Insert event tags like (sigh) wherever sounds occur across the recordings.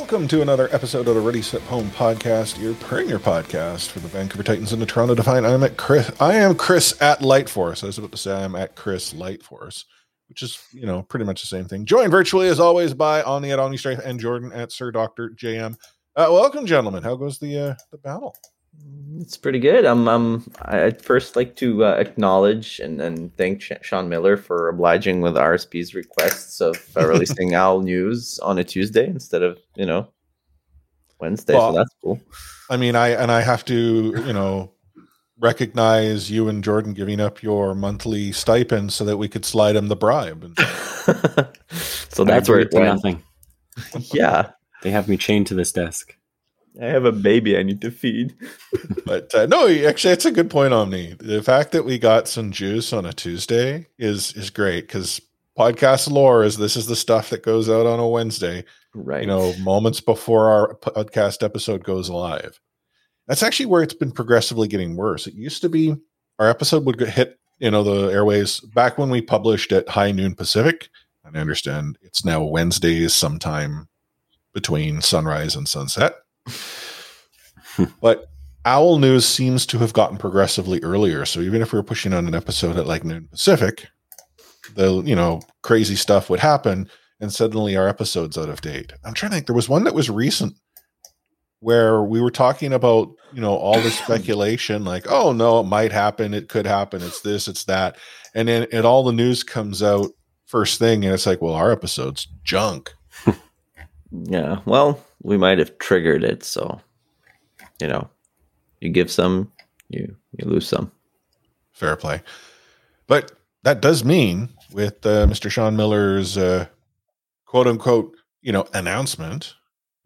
Welcome to another episode of the Ready Set Home podcast, your premier podcast for the Vancouver Titans and the Toronto Defiant. I'm at Chris. I am Chris at Lightforce. I was about to say I'm at Chris Lightforce, which is you know pretty much the same thing. Joined virtually as always by Omni at OmniStrafe and Jordan at Sir Doctor JM. Uh, welcome, gentlemen. How goes the uh, the battle? It's pretty good. Um, um, I'd first like to uh, acknowledge and, and thank Sh- Sean Miller for obliging with RSP's requests of uh, (laughs) releasing Owl News on a Tuesday instead of you know Wednesday. Well, so that's cool. I mean, I and I have to you know recognize you and Jordan giving up your monthly stipend so that we could slide him the bribe. And, (laughs) so that's where it to went. nothing. (laughs) Yeah, They have me chained to this desk. I have a baby I need to feed. (laughs) but uh, no, actually, it's a good point, Omni. The fact that we got some juice on a Tuesday is is great because podcast lore is this is the stuff that goes out on a Wednesday. Right. You know, moments before our podcast episode goes live. That's actually where it's been progressively getting worse. It used to be our episode would get hit, you know, the airways back when we published at high noon Pacific. And I understand it's now Wednesdays sometime between sunrise and sunset. But Owl News seems to have gotten progressively earlier. So even if we were pushing on an episode at like noon Pacific, the you know crazy stuff would happen, and suddenly our episode's out of date. I'm trying to think. There was one that was recent where we were talking about you know all the speculation, like oh no, it might happen, it could happen, it's this, it's that, and then and all the news comes out first thing, and it's like, well, our episode's junk. (laughs) Yeah. Well, we might have triggered it, so you know, you give some, you you lose some. fair play. But that does mean with uh, Mr. Sean Miller's uh, quote unquote, you know, announcement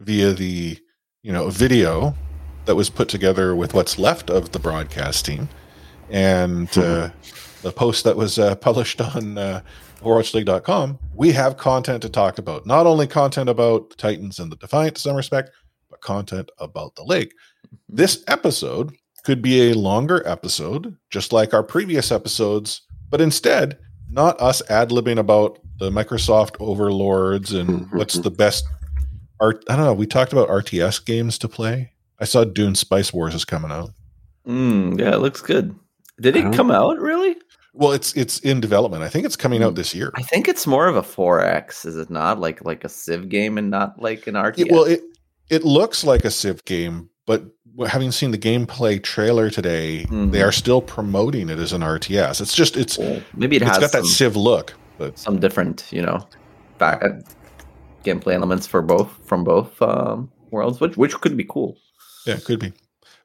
via the, you know, video that was put together with what's left of the broadcast team and uh, the post that was uh, (laughs) published on OverwatchLeague.com, we have content to talk about. Not only content about the Titans and the Defiant to some respect, but content about the league. This episode could be a longer episode, just like our previous episodes, but instead, not us ad libbing about the Microsoft overlords and what's the best art. I don't know. We talked about RTS games to play. I saw Dune Spice Wars is coming out. Mm, yeah, it looks good. Did it come out really? Well, it's it's in development. I think it's coming out this year. I think it's more of a 4X, is it not? Like like a Civ game and not like an RTS. It, well, it it looks like a Civ game, but having seen the gameplay trailer today, Mhm. they are still promoting it as an RTS. It's just it's Well, maybe it it's has got some, that Civ look, but some different, you know, back, uh, gameplay elements for both from both um, worlds, which which could be cool. yeah, it could be.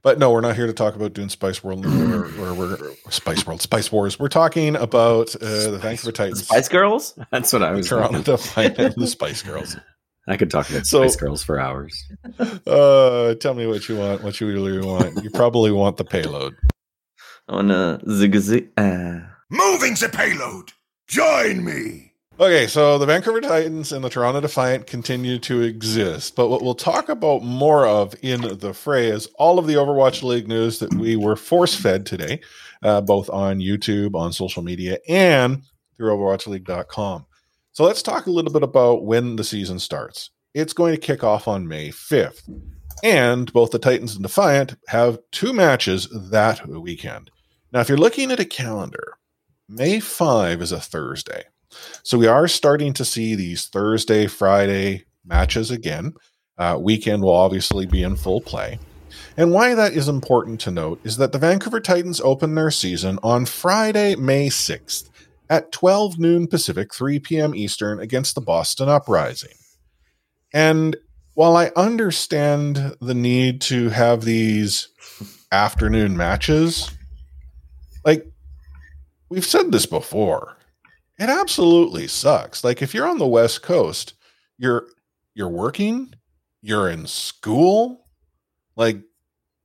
But no, we're not here to talk about Dune Spice World or, or we're Spice World, Spice Wars. We're talking about uh, the Vancouver The Titans, Spice Girls. That's what I the was. Toronto thinking. Defiant, the Spice Girls. (laughs) I could talk about So- Spice Girls for hours. (laughs) Uh, tell me what you want. What you really want. You probably want the payload. On a zig zig. Uh, Moving the payload. Join me. Okay, so the Vancouver Titans and the Toronto Defiant continue to exist, but what we'll talk about more of in the fray is all of the Overwatch League news that we were force fed today, uh, both on YouTube, on social media, and through OverwatchLeague.com. So let's talk a little bit about when the season starts. It's going to kick off on May 5th, and both the Titans and Defiant have two matches that weekend. Now, if you're looking at a calendar, May 5 is a Thursday. So we are starting to see these Thursday, Friday matches again. Uh, weekend will obviously be in full play. And why that is important to note is that the Vancouver Titans open their season on Friday, May 6th at 12 noon Pacific, 3 p.m. Eastern against the Boston Uprising. And while I understand the need to have these afternoon matches, like we've said this before, it absolutely sucks. Like if you're on the West Coast, you're you're working, you're in school, like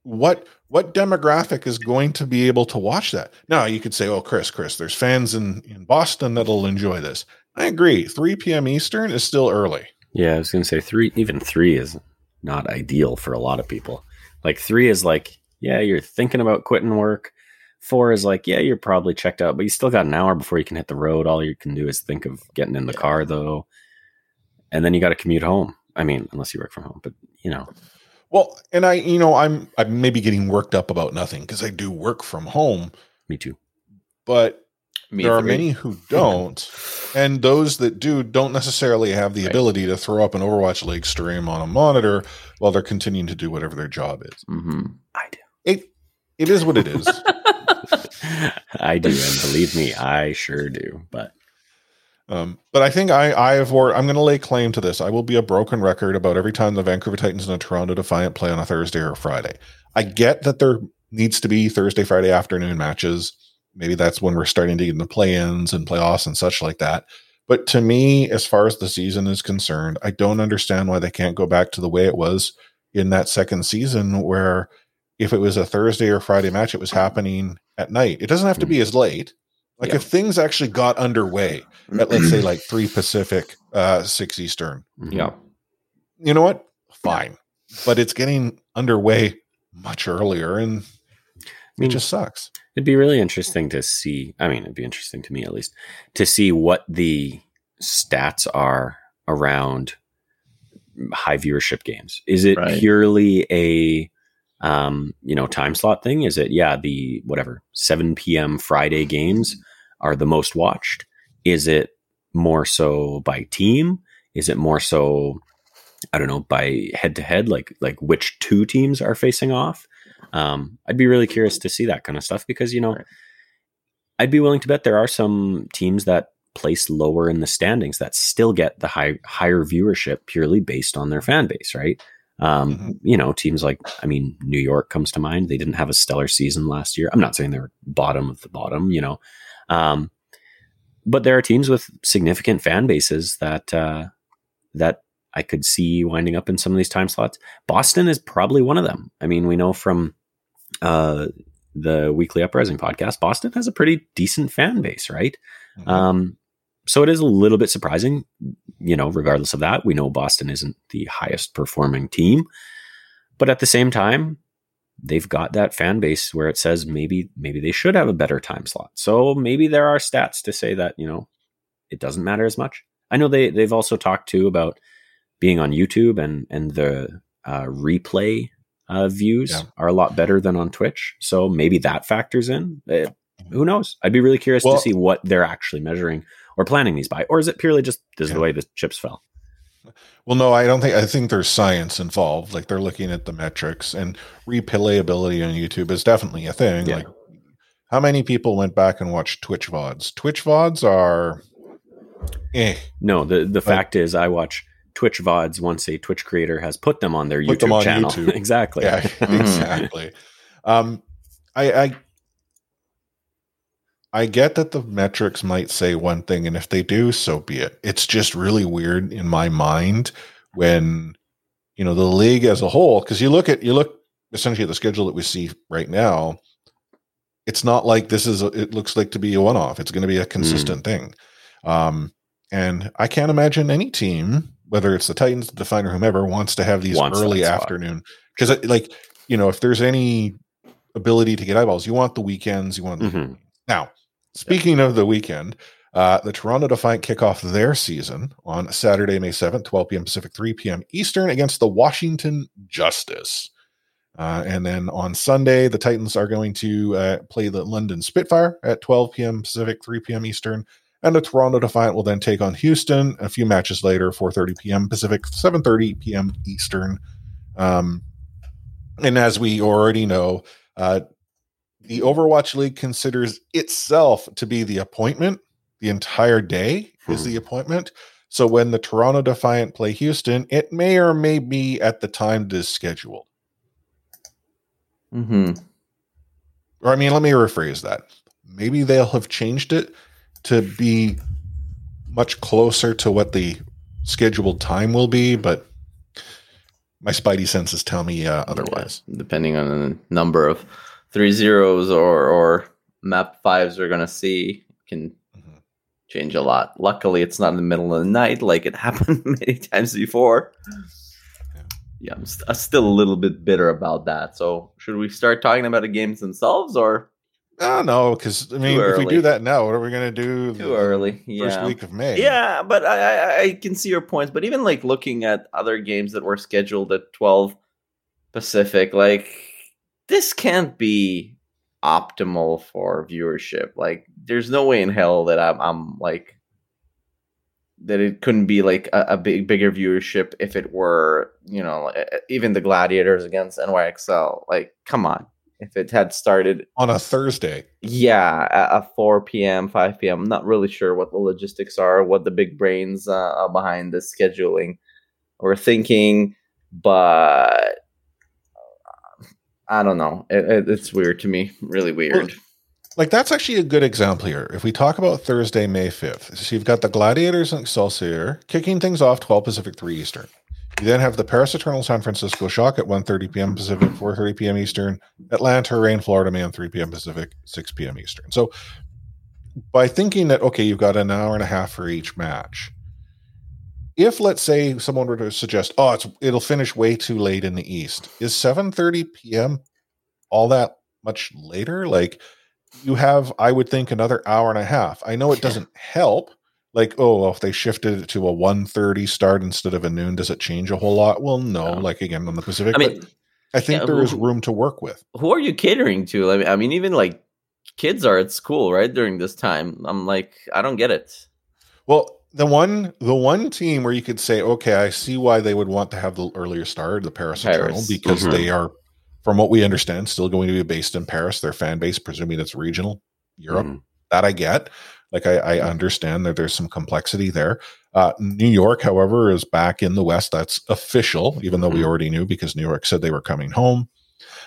what what demographic is going to be able to watch that? Now you could say, "Oh, Chris, Chris, there's fans in in Boston that'll enjoy this." I agree. 3 p.m. Eastern is still early. Yeah, I was gonna say three. Even three is not ideal for a lot of people. Like three is like, yeah, you're thinking about quitting work. Four is like, yeah, you're probably checked out, but you still got an hour before you can hit the road. All you can do is think of getting in the car, though, and then you got to commute home. I mean, unless you work from home, but you know, Well, and I, you know, I'm I'm maybe getting worked up about nothing because I do work from home, me too. but Me there are many who don't, (laughs) and those that do don't necessarily have the Right. ability to throw up an Overwatch League stream on a monitor while they're continuing to do whatever their job is. Mhm. I do. It it is what it is. (laughs) (laughs) I do, and believe me, I sure do. But Um, but I think I I have or I'm going to lay claim to this. I will be a broken record about every time the Vancouver Titans and the Toronto Defiant play on a Thursday or Friday. I get that there needs to be Thursday, Friday afternoon matches. Maybe that's when we're starting to get into play-ins and playoffs and such like that. But to me, as far as the season is concerned, I don't understand why they can't go back to the way it was in that second season, where if it was a Thursday or Friday match, it was happening at night. It doesn't have to be as late. Like Yeah. if things actually got underway at let's say like (clears throat) three Pacific, uh, six Eastern. mhm. Yeah. You know what? Fine, but it's getting underway much earlier, and I mean, it just sucks. It'd be really interesting to see. I mean, it'd be interesting to me at least to see what the stats are around high viewership games. Is it Right. purely a um, you know time slot thing? Is it yeah the whatever 7 p.m. Friday games are the most watched? Is it more so by team? Is it more so I don't know by head to head like like which two teams are facing off? Um, I'd be really curious to see that kind of stuff because you know Right. I'd be willing to bet there are some teams that place lower in the standings that still get the high higher viewership purely based on their fan base, right? Um, Mhm. You know, teams like I mean, New York comes to mind. They didn't have a stellar season last year. I'm not saying they're bottom of the bottom, you know, um, but there are teams with significant fan bases that uh, that I could see winding up in some of these time slots. Boston is probably one of them. I mean, we know from uh, the Weekly Uprising podcast, Boston has a pretty decent fan base, right? Mhm. Um, so it is a little bit surprising, you know, regardless of that. We know Boston isn't the highest performing team, but at the same time, they've got that fan base where it says maybe maybe they should have a better time slot. So maybe there are stats to say that, you know, it doesn't matter as much. I know they they've also talked too about being on YouTube and and the uh, replay uh, views Yeah. are a lot better than on Twitch. So maybe that factors in. Uh, who knows? I'd be really curious Well- to see what they're actually measuring or planning these by, or is it purely just this is Yeah. the way the chips fell? Well, no, I don't think. I think there's science involved. Like they're looking at the metrics and replayability on YouTube is definitely a thing. Yeah. Like, how many people went back and watched Twitch vods? Twitch vods are, eh. No, the the fact is, I watch Twitch vods once a Twitch creator has put them on their Put YouTube them on channel. YouTube. (laughs) exactly. Yeah, (laughs) Mhm. exactly. Um, I, I I get that the metrics might say one thing, and if they do, so be it. It's just really weird in my mind when you know the league as a whole, because you look at you look essentially at the schedule that we see right now. It's not like this is. A, it looks like to be a one-off. It's going to be a consistent thing, um, and I can't imagine any team, whether it's the Titans, the Defiant, whomever, wants to have these Wants early afternoon because, like, you know, if there's any ability to get eyeballs, you want the weekends. You want the Mhm. now. Speaking of the weekend, uh, the Toronto Defiant kick off their season on Saturday, May 7th, 12 p.m. Pacific, 3 p.m. Eastern against the Washington Justice. Uh, and then on Sunday, the Titans are going to uh, play the London Spitfire at 12 p.m. Pacific, 3 p.m. Eastern. And the Toronto Defiant will then take on Houston a few matches later, 4.30 p.m. Pacific, 7.30 p.m. Eastern. Um, and as we already know, uh, the Overwatch League considers itself to be the appointment. The entire day is Hmm. the appointment. So when the Toronto Defiant play Houston, it may or may be at the time it is scheduled. hmm Or I mean, let me rephrase that. Maybe they'll have changed it to be much closer to what the scheduled time will be, but my spidey senses tell me uh, otherwise. Yeah, depending on the number of three zeros or or map fives we're gonna see, can Mhm. change a lot. Luckily, it's not in the middle of the night like it (laughs) happened many times before. Yeah. Yeah, I'm, st- I'm still a little bit bitter about that. So, should we start talking about the games themselves, or Oh no, because I mean, if we do that now, what are we going to do? too the early? First Yeah. week of May. Yeah, but I, I I can see your points. But even like looking at other games that were scheduled at twelve Pacific, like this can't be optimal for viewership. Like, there's no way in hell that I'm I'm like that it couldn't be like a, a big bigger viewership if it were you know even the Gladiators against NYXL. Like, come on, if it had started on a Thursday. yeah, at, at 4 p.m., 5 p.m. I'm not really sure what the logistics are, what the big brains uh, behind the scheduling or thinking, but I don't know. It, it, it's weird to me. Really weird. Like that's actually a good example here. If we talk about Thursday, May fifth, so you've got the Gladiators and Excelsior kicking things off twelve Pacific, three Eastern. You then have the Paris Eternal San Francisco Shock at 1.30 p.m. Pacific, 4.30 p.m. Eastern. Atlanta Reign, Florida Man, 3 p.m. Pacific, 6 p.m. Eastern. So by thinking that, okay, you've got an hour and a half for each match, if let's say someone were to suggest, oh, it's it'll finish way too late in the East, is 7.30 p.m. all that much later? Like you have, I would think, another hour and a half. I know it doesn't help. Like, oh, well, if they shifted it to a 1.30 start instead of a noon, does it change a whole lot? Well, no. No. Like again on the Pacific, I mean, but I think yeah, there is who- room to work with. who are you catering to? I mean, I mean, even like kids are at school, right? During this time. I'm like, I don't get it. Well, the one the one team where you could say, okay, I see why they would want to have the earlier start, the Paris, Eternal, Paris. because Mhm. they are, from what we understand, still going to be based in Paris. Their fan base, presuming it's regional Europe, Mhm. that I get. Like I, I understand that there's some complexity there. Uh, New York, however, is back in the West. That's official, even though we Mhm. already knew because New York said they were coming home.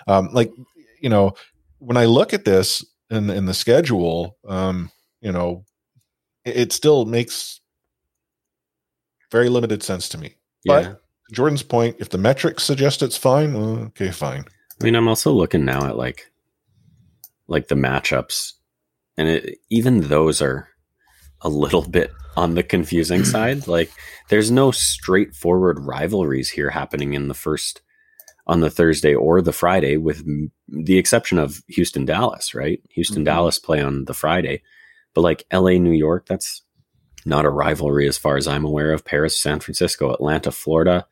Um, like you know, when I look at this in in the schedule, um, you know, it, it still makes very limited sense to me. But to Jordan's point, if the metrics suggest it's fine, well, okay, fine. I mean, I'm also looking now at like like the matchups, and it, even those are a little (laughs) bit on the confusing (clears throat) side. Like, there's no straightforward rivalries here happening in the first on the Thursday or the Friday, with m- the exception of Houston Dallas. Right? Houston Mhm. Dallas play on the Friday, but like L.A. New York, that's not a rivalry as far as I'm aware of. Paris, San Francisco, Atlanta, Florida.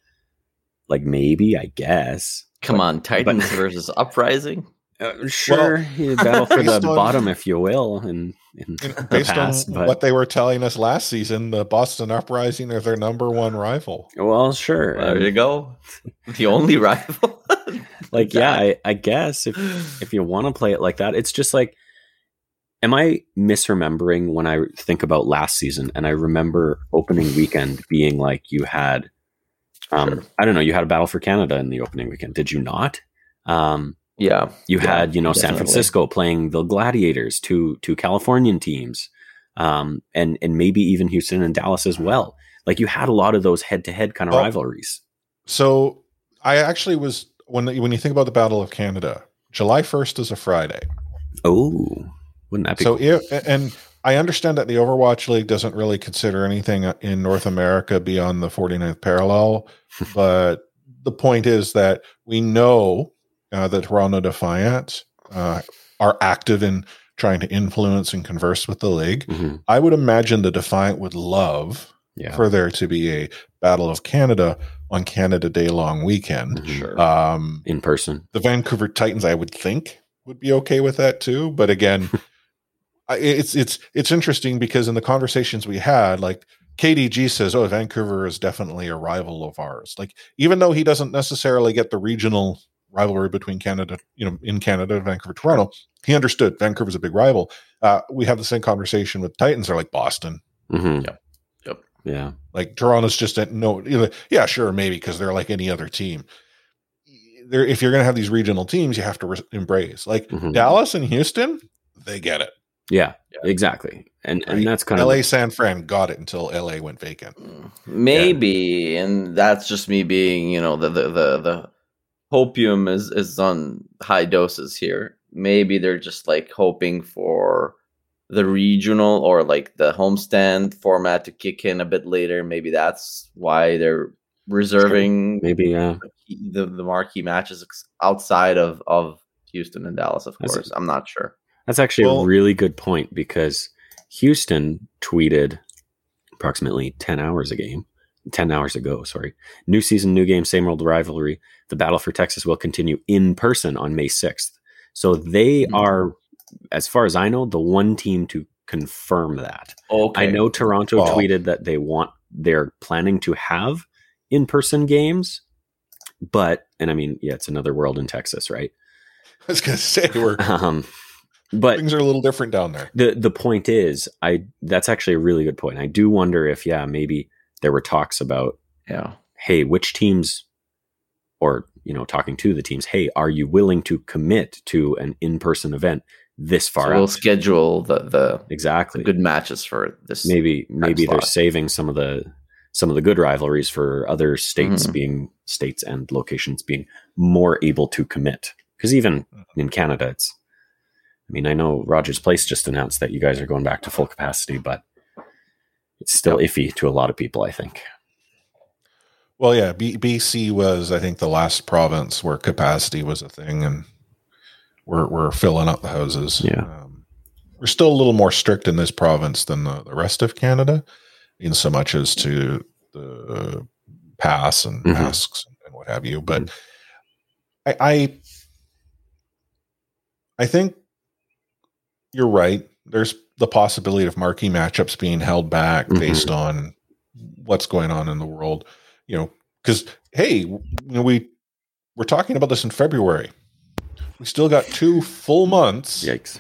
Like maybe, I guess. Come But- on, Titans versus (laughs) Uprising. Uh, sure, you battle for the on- bottom, if you will, in, in You know, the based past. on but what they were telling us last season, the Boston Uprising are their number one rival. well, sure. There and, you go. The only rival. (laughs) like, yeah, I, I guess if if you want to play it like that, it's just like, am I misremembering when I think about last season? And I remember opening weekend being like you had, um, Sure. I don't know, you had a battle for Canada in the opening weekend, did you not? Um, yeah, you Yeah, had you know San. Francisco playing the Gladiators, two two Californian teams, um, and and maybe even Houston and Dallas as well. Like you had a lot of those head to head kind of Oh. rivalries. So I actually was when when you think about the Battle of Canada, July first is a Friday. Oh, wouldn't that be? So cool? if and I understand that the Overwatch League doesn't really consider anything in North America beyond the 49th parallel, (laughs) but the point is that we know uh, that Toronto Defiant uh, are active in trying to influence and converse with the league. Mhm. I would imagine the Defiant would love yeah, for there to be a Battle of Canada on Canada Day long weekend. Mhm. sure. Um, in person. the Vancouver Titans, I would think, would be okay with that too. But again, I- (laughs) it's it's it's interesting because in the conversations we had, like KDG says, "Oh, Vancouver is definitely a rival of ours." Like even though he doesn't necessarily get the regional rivalry between Canada, you know, in Canada, Vancouver, Toronto, he understood Vancouver's a big rival. Uh, we have the same conversation with Titans. They're like Boston. Mhm. Yep. Yep. Yeah, Like Toronto's just a, no, you know, yeah, sure, maybe because they're like any other team. There, if you're going to have these regional teams, you have to re- embrace. Like Mhm. Dallas and Houston, they get it. Yeah, exactly. And Right. and that's kind LA of LA San Fran got it until LA went vacant. Maybe, and that's just me being, you know, the the the, the hopium is is on high doses here. Maybe they're just like hoping for the regional or like the homestand format to kick in a bit later. Maybe that's why they're reserving maybe uh the the marquee matches outside of of Houston and Dallas. Of course, I'm not sure. That's actually Well- a really good point because Houston tweeted approximately 10 hours a game, 10 hours ago, sorry. New season, new game, same old rivalry. The battle for Texas will continue in person on May 6th. So they Mhm. are, as far as I know, the one team to confirm that. Okay, I know Toronto tweeted that they want, they're planning to have in person games, but, and I mean, yeah, it's another world in Texas, right? (laughs) I was going to say we're (laughs) Um, but things are a little different down there. the the point is i that's actually a really good point i do wonder if yeah maybe there were talks about yeah. hey which teams or you know talking to the teams hey are you willing to commit to an in-person event this So far we'll out schedule the the, the exactly good matches for this. maybe maybe they're slot. saving some of the some of the good rivalries for other states Mhm. being states and locations being more able to commit because even in canada it's i mean i know rogers place just announced that you guys are going back to full capacity but it's still iffy to a lot of people i think Well, yeah, B- BC was, I think, the last province where capacity was a thing, and we're we're filling up the houses. Yeah. um, we're still a little more strict in this province than the, the rest of Canada, in so much as to the pass and Mhm. masks and what have you. But I, I, I think you're right. There's the possibility of marquee matchups being held back Mhm. based on what's going on in the world. You know, because hey, you know, we we're talking about this in February. We still got two full months yikes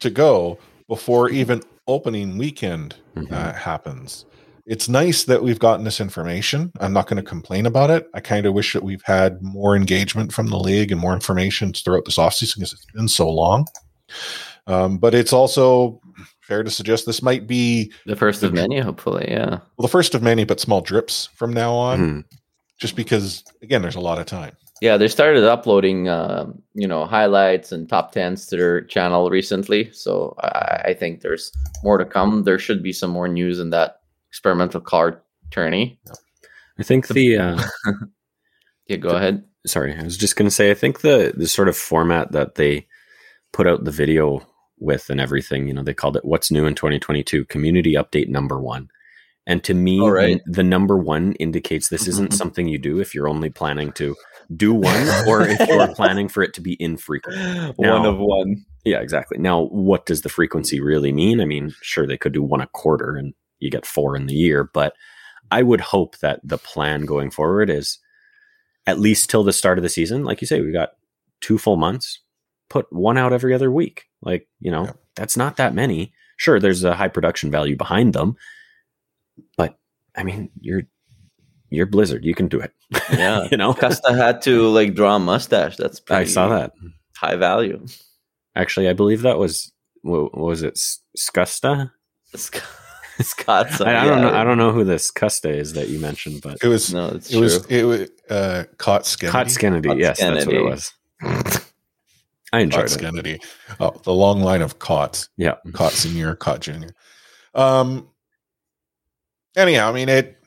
to go before even opening weekend Mhm. uh, happens. It's nice that we've gotten this information. I'm not going to complain about it. I kind of wish that we've had more engagement from the league and more information throughout this offseason because it's been so long. Um, but it's also fair to suggest this might be the first of many, hopefully. Yeah. well, the first of many, but small drips from now on, Mhm. just because, again, there's a lot of time. Yeah, they started uploading, um, you know, highlights and top tens to their channel recently. So I, I think there's more to come. There should be some more news in that experimental card tourney. i think the uh (laughs) Yeah, go ahead. sorry i was just going to say i think the the sort of format that they put out the video with and everything you know they called it what's new in 2022 community update number one. And to me right. the, the number one indicates this isn't mm-hmm. something you do if you're only planning to do one (laughs) or if you're planning for it to be infrequent. One of one. yeah exactly. Now what does the frequency really mean? I mean sure they could do one a quarter and you get four in the year but i would hope that the plan going forward is at least till the start of the season. Like you say we got two full months put one out every other week like you know Yeah. that's not that many sure there's a high production value behind them but i mean you're you're blizzard you can do it (laughs) Yeah. you know Custa had to like draw a mustache. That's pretty i saw that high value. actually i believe that was what was it S- scusta Sc- Scott's. I, I don't know. I don't know who this Custa is that you mentioned, but It was, No, it's it was, it was, uh, caught skin. Cot Skennedy. Cot Yes, that's what it was. (laughs) I enjoyed Caught it. Kennedy. Oh, the long line of Cots. Yeah. Caught Senior, Caught Junior. Um. Anyhow, I mean it.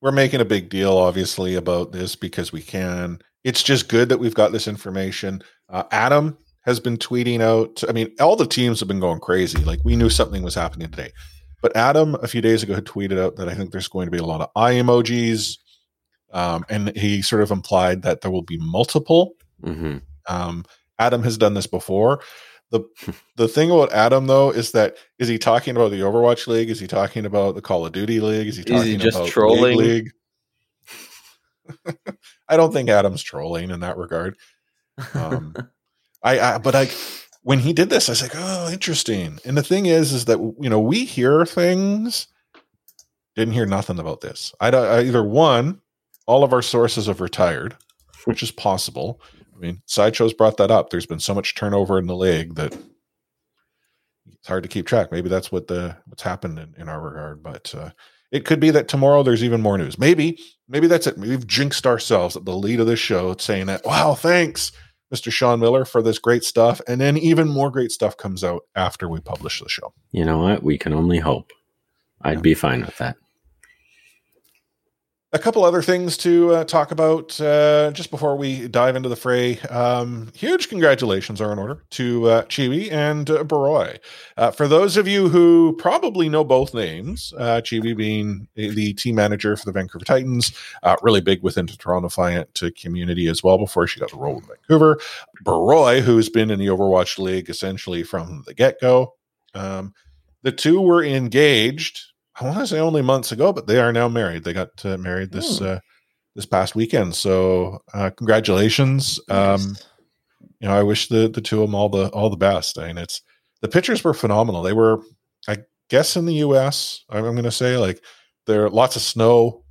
We're making a big deal, obviously, about this because we can. It's just good that we've got this information. Uh, Adam has been tweeting out. I mean, all the teams have been going crazy. Like we knew something was happening today, but Adam a few days ago had tweeted out that I think there's going to be a lot of eye emojis, um, and he sort of implied that there will be multiple hmm um, Adam has done this before. the The thing about Adam though is that is he talking about the Overwatch League? Is he talking about the Call of Duty League? Is he Is talking he just about League trolling? League? (laughs) I don't think Adam's trolling in that regard. Um, (laughs) I, I but I when he did this, I was like, oh, interesting. And the thing is, is that you know we hear things. Didn't hear nothing about this. I, I either one, all of our sources have retired, which is possible. I mean, sideshows brought that up. There's been so much turnover in the league that it's hard to keep track. Maybe that's what the what's happened in, in our regard. But uh, it could be that tomorrow there's even more news. Maybe, maybe that's it. Maybe we've jinxed ourselves at the lead of this show, saying that, wow, thanks, Mr. Sean Miller, for this great stuff. And then even more great stuff comes out after we publish the show. You know what? We can only hope. I'd Yeah. be fine with that. A couple other things to uh, talk about uh, just before we dive into the fray. Um, huge congratulations are in order to uh, Chibi and uh, Baroy. Uh, for those of you who probably know both names, uh, Chibi being the team manager for the Vancouver Titans, uh, really big within the Toronto Defiant community as well before she got the role in Vancouver. Baroy, who's been in the Overwatch League essentially from the get go. Um, the two were engaged. I want to say only months ago, but they are now married. They got uh, married this Hmm. uh, this past weekend. So uh, congratulations. Um, you know, I wish the the two of them all the all the best. I mean, it's the pictures were phenomenal. They were, I guess, in the U.S. I'm, going to say like there are lots of snow.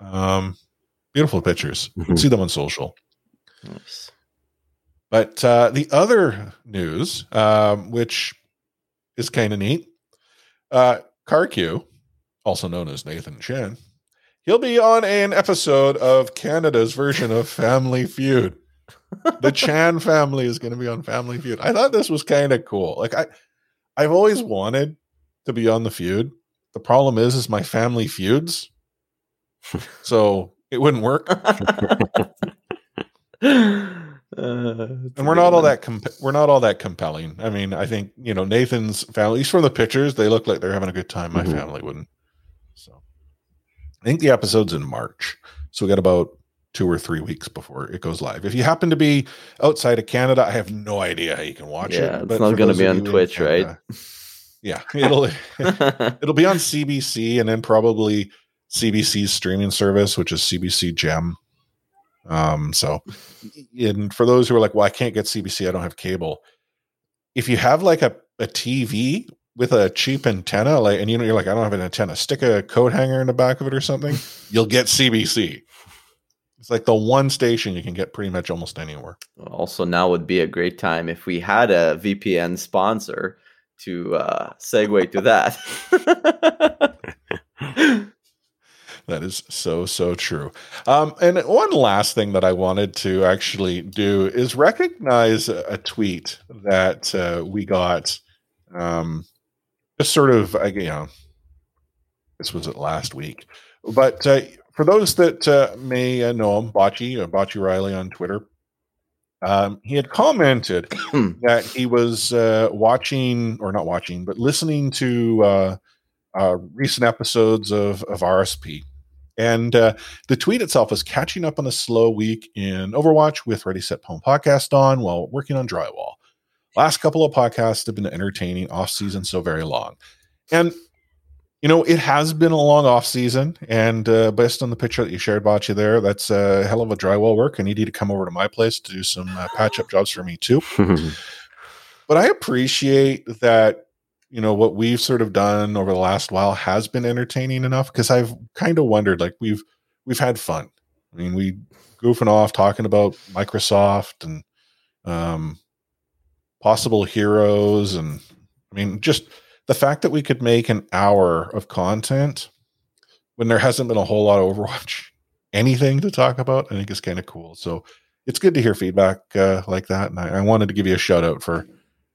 Um, beautiful pictures. You can Mhm. see them on social. Nice. But uh, the other news, um, which is kind of neat, uh, CarQ, also known as Nathan Chen, he'll be on an episode of Canada's version of Family (laughs) Feud. the Chan family is going to be on Family Feud. I thought this was kind of cool. Like I, I've always wanted to be on the feud. The problem is, is my family feuds, (laughs) so it wouldn't work. and and we're not all that comp- we're not all that compelling. I mean, I think you know Nathan's family. At least from the pictures, they look like they're having a good time. My Mhm. family wouldn't. I think the episode's in March, so we got about two or three weeks before it goes live. If you happen to be outside of Canada, I have no idea how you can watch Yeah, it. it's but not gonna be on Twitch, right? (laughs) Yeah, it'll (laughs) (laughs) it'll be on CBC and then probably CBC's streaming service, which is CBC Gem. Um, so, and for those who are like, well, I can't get CBC, I don't have cable. If you have like a, a TV with a cheap antenna, like, and you know, you're like, I don't have an antenna, stick a coat hanger in the back of it or something, (laughs) you'll get CBC. It's like the one station you can get pretty much almost anywhere. also now would be a great time if we had a VPN sponsor to uh, segue to that. (laughs) That is so, so true. Um, and one last thing that I wanted to actually do is recognize a, a tweet that uh, we got. Um, just sort of, I- you know, this was it last week. But uh, for those that uh, may uh, know him, Bocce, uh, Bocce Riley on Twitter, um, he had commented (clears throat) that he was uh, watching, or not watching, but listening to uh, uh, recent episodes of, of RSP. And uh, the tweet itself was catching up on a slow week in Overwatch with Ready Set Home podcast on while working on drywall. Last couple of podcasts have been entertaining off season so very long. And you know, it has been a long off season, and uh, based on the picture that you shared, about you there, that's a hell of a drywall work. I need you to come over to my place to do some uh, patch up jobs for me too (laughs) but I appreciate that you know what we've sort of done over the last while has been entertaining enough because I've kind of wondered like we've we've had fun. I mean, we goofing off talking about Microsoft and um possible heroes and I mean just the fact that we could make an hour of content when there hasn't been a whole lot of Overwatch (laughs) anything to talk about, I think is kind of cool. So it's good to hear feedback uh, like that, and I, I wanted to give you a shout out for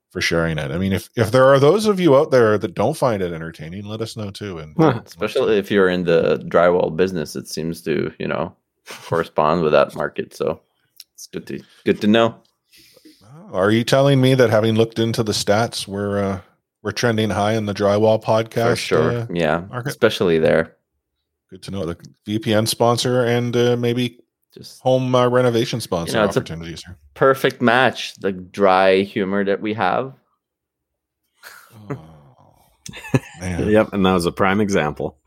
for sharing it. I mean, if if there are those of you out there that don't find it entertaining, let us know too. And Huh. Especially if you're in the drywall business, it seems to you know (laughs) correspond with that market. So it's good to good to know. Are you telling me that having looked into the stats, we're uh, we're trending high in the drywall podcast? For sure, uh, yeah, market? especially there. good to know the VPN sponsor and uh, maybe Just home uh, renovation sponsor You know, opportunities here. perfect match. The dry humor that we have. Oh, man. (laughs) yep, and that was a prime example.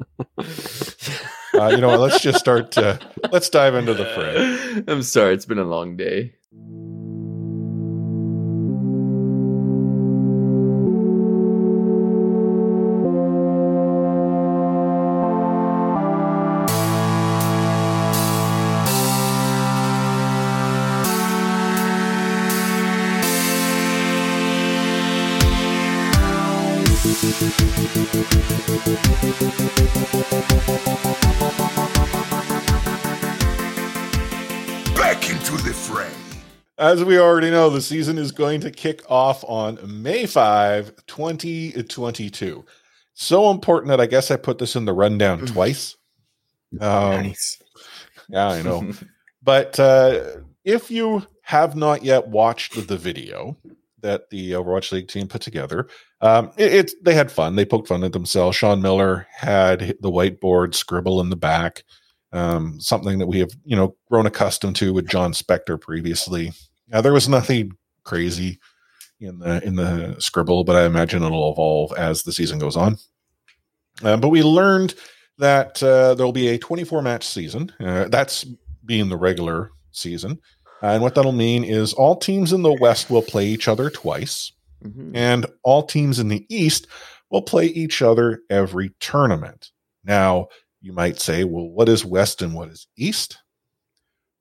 Uh, you know what? Let's just start. Uh, let's dive into the fray. (laughs) I'm sorry, it's been a long day. As we already know, the season is going to kick off on May 5, 2022. So important that I guess I put this in the rundown twice. (laughs) Um, nice. Yeah, I know. but uh, if you have not yet watched the video that the Overwatch League team put together, um, it, it's they had fun. They poked fun at themselves. Sean Miller had the whiteboard scribble in the back, um, something that we have you know grown accustomed to with Jon Spector previously. Now there was nothing crazy in the in the scribble, but I imagine it'll evolve as the season goes on. Uh, but we learned that uh, there will be a 24 match season. Uh, that's being the regular season. and what that'll mean is all teams in the West will play each other twice, Mhm. and all teams in the East will play each other every tournament. Now, you might say, well, what is West and what is East?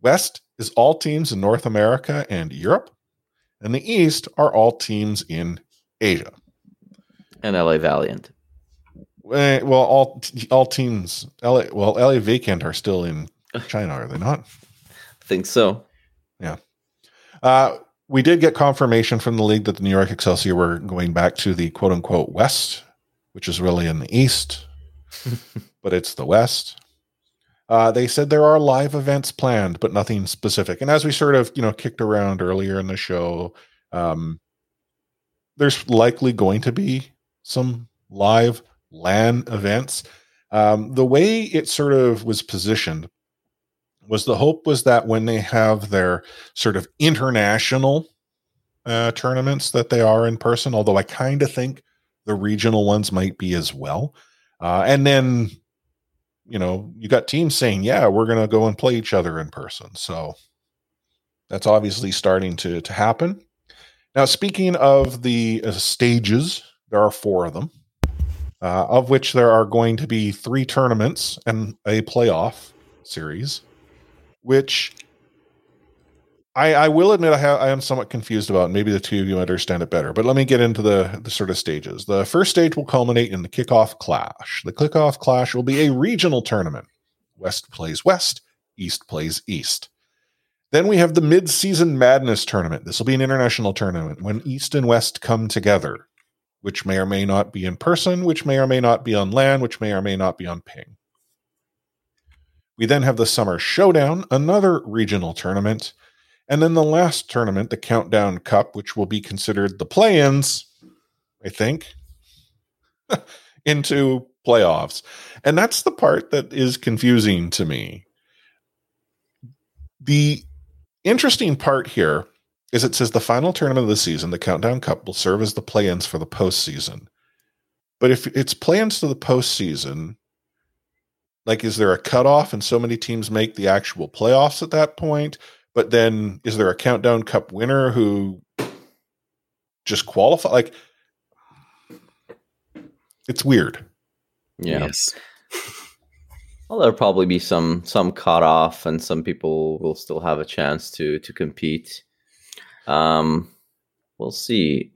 West is all teams in North America and Europe, and the East are all teams in Asia. And LA Valiant. Eh, Well, all all teams, LA, well, LA Vacant are still in (laughs) China, are they not? I think so. Yeah. Uh, we did get confirmation from the league that the New York Excelsior were going back to the quote unquote West, which is really in the East, (laughs) but it's the West. Uh, they said there are live events planned, but nothing specific. And as we sort of, you know, kicked around earlier in the show, um, there's likely going to be some live LAN events. Um, the way it sort of was positioned was the hope was that when they have their sort of international uh, tournaments that they are in person, although I kind of think the regional ones might be as well. Uh, and then, you know, you got teams saying, yeah, we're going to go and play each other in person. So that's obviously starting to, to happen. Now, speaking of the uh, stages, there are four of them, uh, of which there are going to be three tournaments and a playoff series which I, I will admit I, ha- I am somewhat confused about. Maybe the two of you understand it better, but let me get into the, the sort of stages. The first stage will culminate in the kickoff clash. The kickoff clash will be a regional tournament. West plays West, East plays East. Then we have the mid-season madness tournament. This will be an international tournament when East and West come together, which may or may not be in person, which may or may not be on LAN, which may or may not be on ping. We then have the Summer Showdown, another regional tournament. And then the last tournament, the Countdown Cup, which will be considered the play ins, I think, (laughs) into playoffs. And that's the part that is confusing to me. The interesting part here is it says the final tournament of the season, the Countdown Cup, will serve as the play ins for the postseason. But if it's play ins to the postseason, like is there a cutoff and so many teams make the actual playoffs at that point but then is there a countdown cup winner who just qualify like it's weird Yeah. Yes. Well, there'll probably be some some cut off, and some people will still have a chance to to compete. Um, we'll see.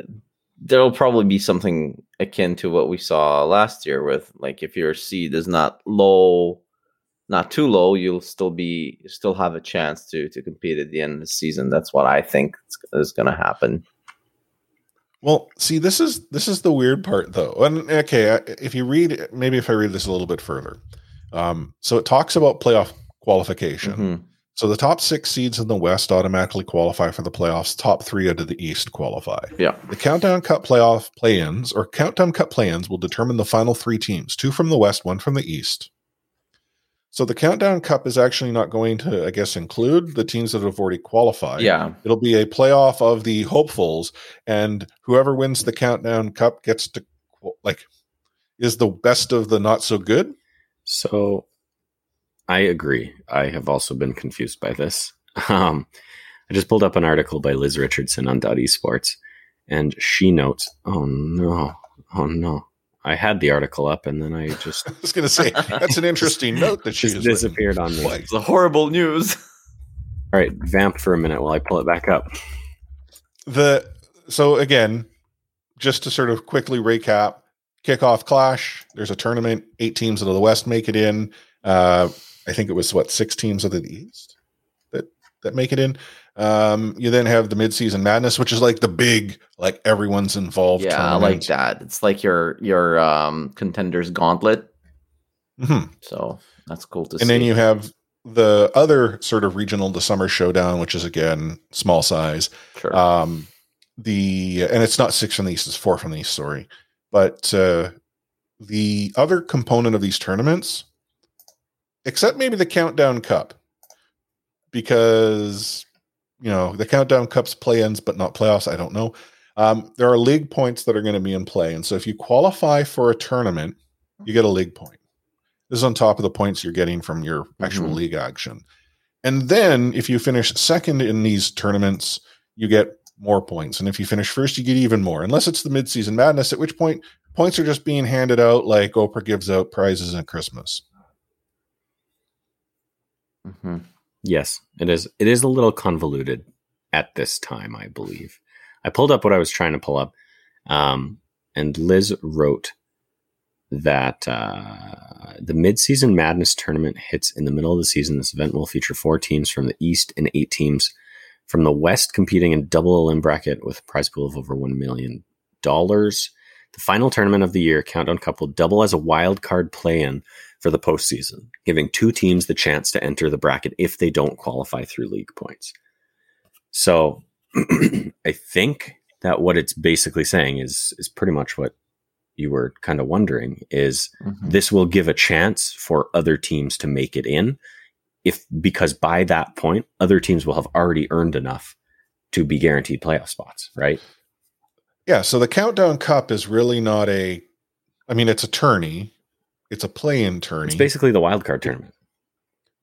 There'll probably be something akin to what we saw last year, with like if your seed is not low, not too low, you'll still be still have a chance to to compete at the end of the season. That's what I think is, going to happen. well see this is this is the weird part though and okay if you read maybe if i read this a little bit further um so it talks about playoff qualification Mhm. so the top six seeds in the west automatically qualify for the playoffs top three out of the east qualify Yeah. The Countdown Cup playoff play-ins or Countdown Cup play-ins will determine the final three teams, two from the West, one from the East. So the Countdown Cup is actually not going to, I guess, include the teams that have already qualified. Yeah. It'll be a playoff of the hopefuls, and whoever wins the Countdown Cup gets to like is the best of the not so good. So I agree. I have also been confused by this. (laughs) Um, I just pulled up an article by Liz Richardson on Dot Esports, and she notes, "Oh no, oh no." I had the article up, and then I just (laughs) I was going to say that's an (laughs) interesting note that she just has written. disappeared on me. Like, It's a horrible news. (laughs) All right, vamp for a minute while I pull it back up. the so again just to sort of quickly recap kickoff clash. There's a tournament. Eight teams out of the West make it in. Uh, I think it was what six teams out of the East that that make it in. Um, you then have the midseason madness, which is like the big, like everyone's involved. Yeah, I like that. It's like your your um contenders gauntlet. Mm-hmm. So that's cool to see. And then you have the other sort of regional, the summer showdown, which is again small size. sure. Um, the and it's not six from the east; it's four from the east. Sorry, but uh, the other component of these tournaments, except maybe the Countdown Cup, because you know the Countdown Cup's play-ins, but not playoffs. I don't know. Um, there are league points that are going to be in play, and so if you qualify for a tournament, you get a league point. This is on top of the points you're getting from your actual Mhm. league action. And then if you finish second in these tournaments, you get more points. And if you finish first, you get even more, unless it's the midseason madness, at which point points are just being handed out like Oprah gives out prizes at Christmas. Mhm. Yes, it is. It is a little convoluted at this time, I believe. I pulled up what I was trying to pull up, um, and Liz wrote that uh, the midseason madness tournament hits in the middle of the season. This event will feature four teams from the East and eight teams from the West competing in double elim bracket with a prize pool of over one million dollars. The final tournament of the year, Countdown Cup, will double as a wild card play-in for the postseason, giving two teams the chance to enter the bracket if they don't qualify through league points. So (clears throat) I think that what it's basically saying is is pretty much what you were kind of wondering is Mhm. this will give a chance for other teams to make it in if because by that point other teams will have already earned enough to be guaranteed playoff spots, right? Yeah, so the Countdown Cup is really not a I mean, it's a tourney. It's a play-in tourney. It's basically the wild card tournament.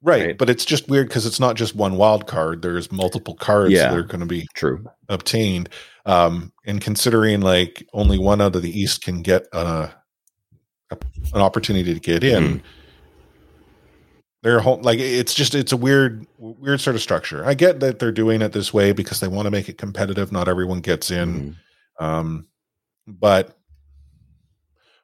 right, right. but it's just weird because it's not just one wild card. There's multiple cards Yeah. that are going to be True. obtained. Um, and considering like only one out of the East can get uh, a, an opportunity to get in, Mhm. they're home, like it's just it's a weird weird sort of structure. I get that they're doing it this way because they want to make it competitive. Not everyone gets in, Mhm. um, but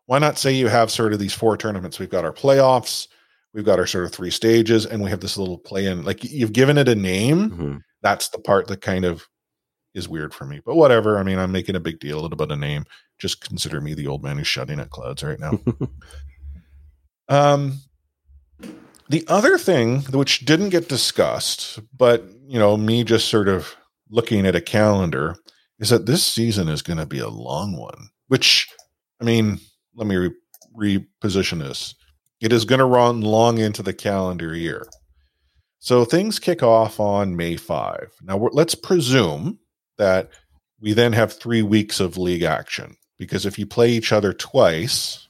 why not say you have sort of these four tournaments? We've got our playoffs, we've got our sort of three stages, and we have this little play in. Like you've given it a name Mhm. that's the part that kind of is weird for me. But whatever. I mean, I'm making a big deal about a name. Just consider me the old man who's shutting at clouds right now. (laughs) um, the other thing which didn't get discussed, but you know, me just sort of looking at a calendar, is that this season is going to be a long one. Which, I mean, let me re- reposition this. It is going to run long into the calendar year. So things kick off on May 5. Now, we're, let's presume that we then have three weeks of league action because if you play each other twice,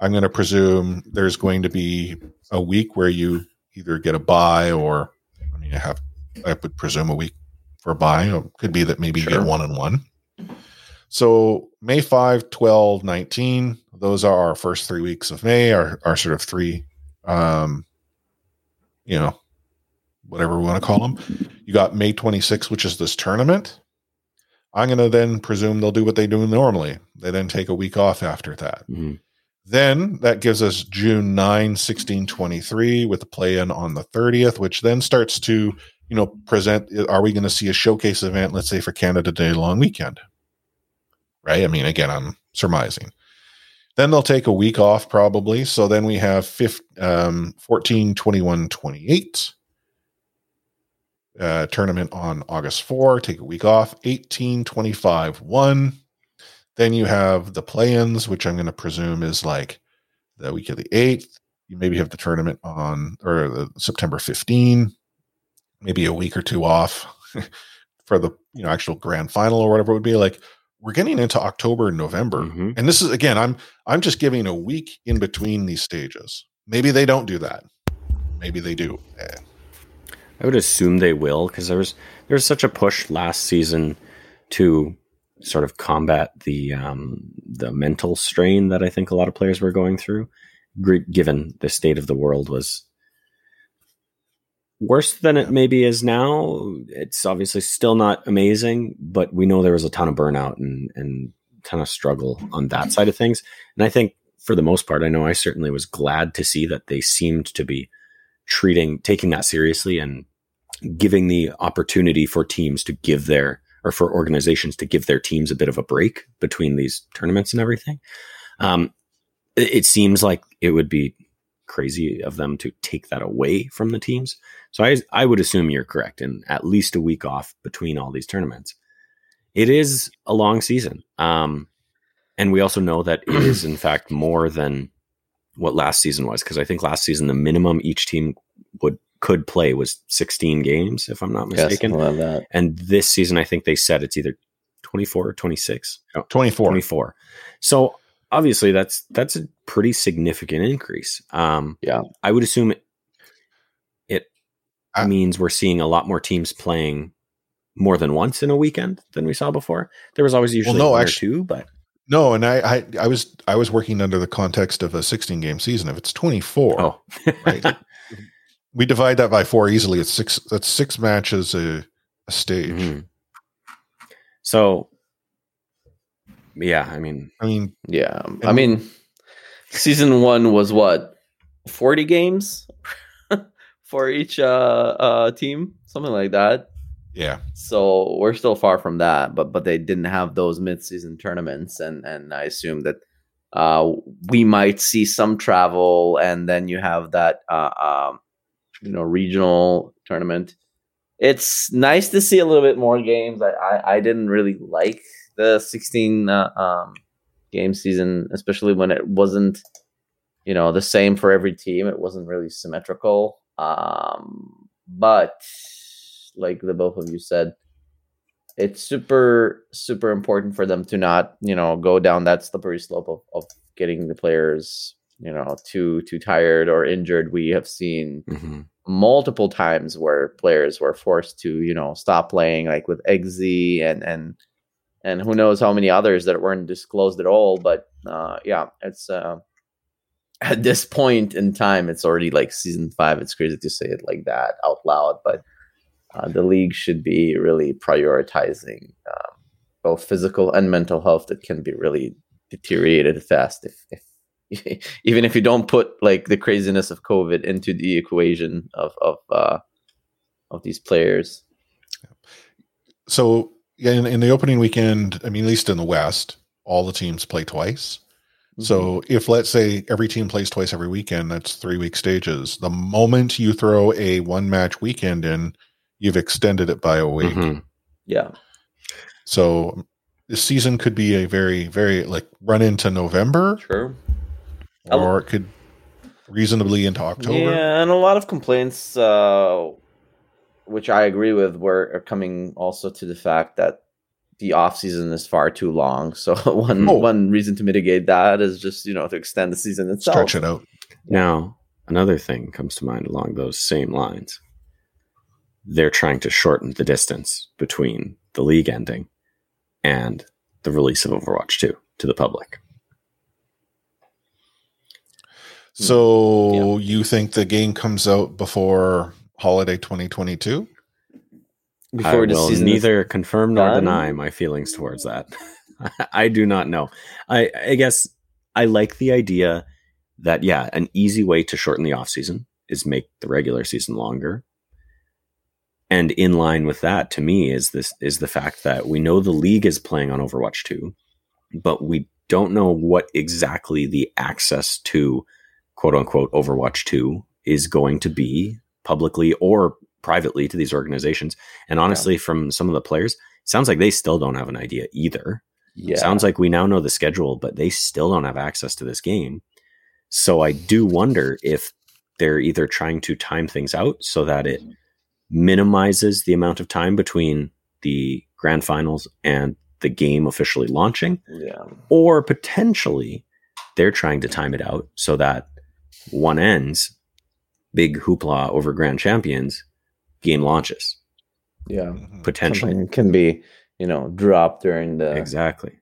I'm going to presume there's going to be a week where you either get a buy or, I mean, I have, I would presume a week for a bye. It could be that maybe you get one and one. So May 5, 12, 19, those are our first three weeks of May, our, our sort of three, um, you know, whatever we want to call them. You got May 26, which is this tournament. I'm going to then presume they'll do what they do normally. They then take a week off after that. Mhm. Then that gives us June 9, 16, 23 with the play in on the 30th, which then starts to, you know, present. Are we going to see a showcase event, let's say for Canada Day long weekend? Right. I mean, again, I'm surmising. Then they'll take a week off probably. So then we have 15, um, 14, 21, 28 uh, tournament on August 4, take a week off, 18, 25, 1. Then you have the play ins, which I'm going to presume is like the week of the 8th. You maybe have the tournament on or the September 15, maybe a week or two off (laughs) for the you know actual grand final or whatever it would be. Like we're getting into October and November. Mhm. And this is again, I'm I'm just giving a week in between these stages. Maybe they don't do that. Maybe they do. Eh, I would assume they will because there was there was such a push last season to sort of combat the um, the mental strain that I think a lot of players were going through, given the state of the world was worse than it maybe is now. It's obviously still not amazing, but we know there was a ton of burnout and and ton of struggle on that side of things. And I think for the most part, I know I certainly was glad to see that they seemed to be treating, taking that seriously and giving the opportunity for teams to give their, or for organizations to give their teams a bit of a break between these tournaments and everything. Um, it, it seems like it would be crazy of them to take that away from the teams. So I, I would assume you're correct in at least a week off between all these tournaments. It is a long season. Um, and we also know that it is in (clears throat) fact more than what last season was because I think last season the minimum each team would could play was 16 games if I'm not mistaken. Yes, love that. And this season I think they said it's either 24 or 26. No, 24. 24. So obviously that's that's a pretty significant increase. Um, Yeah. I would assume it, it means we're seeing a lot more teams playing more than once in a weekend than we saw before. There was always usually no, one actu- or two, but No, and I, I I was I was working under the context of a 16 game season. If it's 24, oh, right? we divide that by four easily. It's six. That's six matches a, a stage. Mhm. So, yeah, I mean, I mean, Yeah. I mean, season one was what? 40 games (laughs) for each uh, uh, team? Something like that. yeah, So we're still far from that, but but they didn't have those mid-season tournaments, and and I assume that uh, we might see some travel, and then you have that uh, um, you know regional tournament. It's nice to see a little bit more games. I I, I didn't really like the 16 uh, um, game season, especially when it wasn't you know the same for every team. It wasn't really symmetrical. Um, but like the both of you said, it's super super important for them to not you know go down that slippery slope of, of getting the players you know too too tired or injured. We have seen mhm. multiple times where players were forced to you know stop playing like with Eggsy and and and who knows how many others that weren't disclosed at all but uh yeah it's uh at this point in time it's already like season five it's crazy to say it like that out loud but uh, the league should be really prioritizing um, both physical and mental health that can be really deteriorated fast if, if (laughs) even if you don't put like the craziness of COVID into the equation of of uh, of these players. so yeah, in, in the opening weekend, I mean, at least in the West, all the teams play twice. So if let's say every team plays twice every weekend, that's three week stages. The moment you throw a one match weekend in, you've extended it by a week. Mhm. yeah, So the season could be a very, very like run into November, sure. or it could reasonably into October. Yeah, and a lot of complaints, uh, which I agree with, were are coming also to the fact that the off season is far too long. (laughs) So one Oh. one reason to mitigate that is just you know to extend the season itself. Stretch it out. Now, another thing comes to mind along those same lines. They're trying to shorten the distance between the league ending and the release of Overwatch 2 to the public. So hmm. you think the game comes out before holiday 2022? Before I will season is neither confirm nor done? deny my feelings towards that. (laughs) I do not know. I, I guess I like the idea that yeah, an easy way to shorten the off season is make the regular season longer. And in line with that, to me, is this is the fact that we know the league is playing on Overwatch 2, but we don't know what exactly the access to quote unquote Overwatch 2 is going to be publicly or privately to these organizations. And honestly, from some of the players, it sounds like they still don't have an idea either. yeah, Sounds like we now know the schedule, but they still don't have access to this game. So I do wonder if they're either trying to time things out so that it minimizes the amount of time between the grand finals and the game officially launching, yeah, or potentially they're trying to time it out so that one ends, big hoopla over grand champions, game launches yeah. potentially. Something can be you know dropped during the Exactly.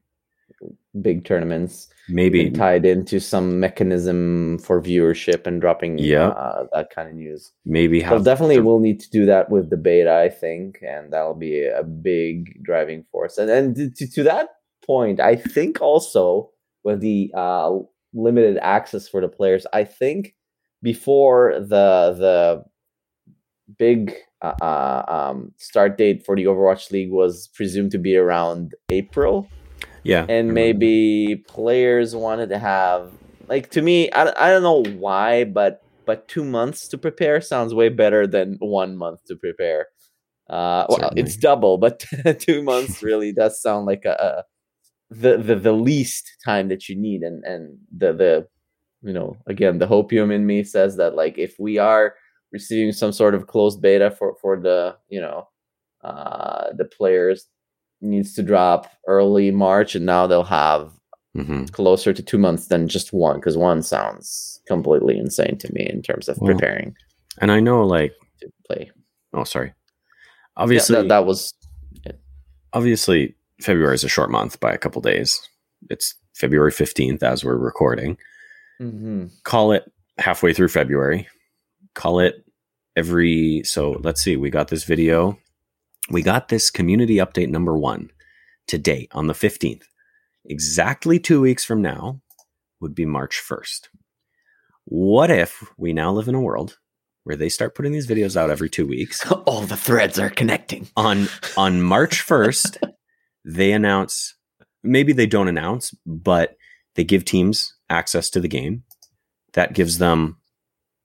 big tournaments. Maybe tied into some mechanism for viewership and dropping Yeah. uh, that kind of news. maybe So definitely the- we'll need to do that with the beta, I think, and that'll be a big driving force. And and to, to that point. I think also with the uh, limited access for the players, I think before the the big uh, uh, um, start date for the Overwatch League was presumed to be around April, Yeah. and maybe players wanted to have like to me, I, I don't know why, but but two months to prepare sounds way better than one month to prepare. Uh, well, it's double, but (laughs) two months really does sound like a, a the, the the least time that you need, and and the the you know again the hopium in me says that like if we are receiving some sort of closed beta for for the you know uh the players needs to drop early March, and now they'll have Mhm. closer to two months than just one because one sounds completely insane to me in terms of Well, preparing And I know, like, to play. oh, sorry. Yeah, Obviously, that, that was obviously, February is a short month by a couple days. It's February 15th as we're recording. Mhm. Call it halfway through February. Call it every. So let's see. We got this video. We got this community update number one today on the 15th. Exactly two weeks from now would be March 1st. What if we now live in a world where they start putting these videos out every two weeks? (laughs) all the threads are connecting. on on March 1st, (laughs) they announce maybe they don't announce, but they give teams access to the game. That gives them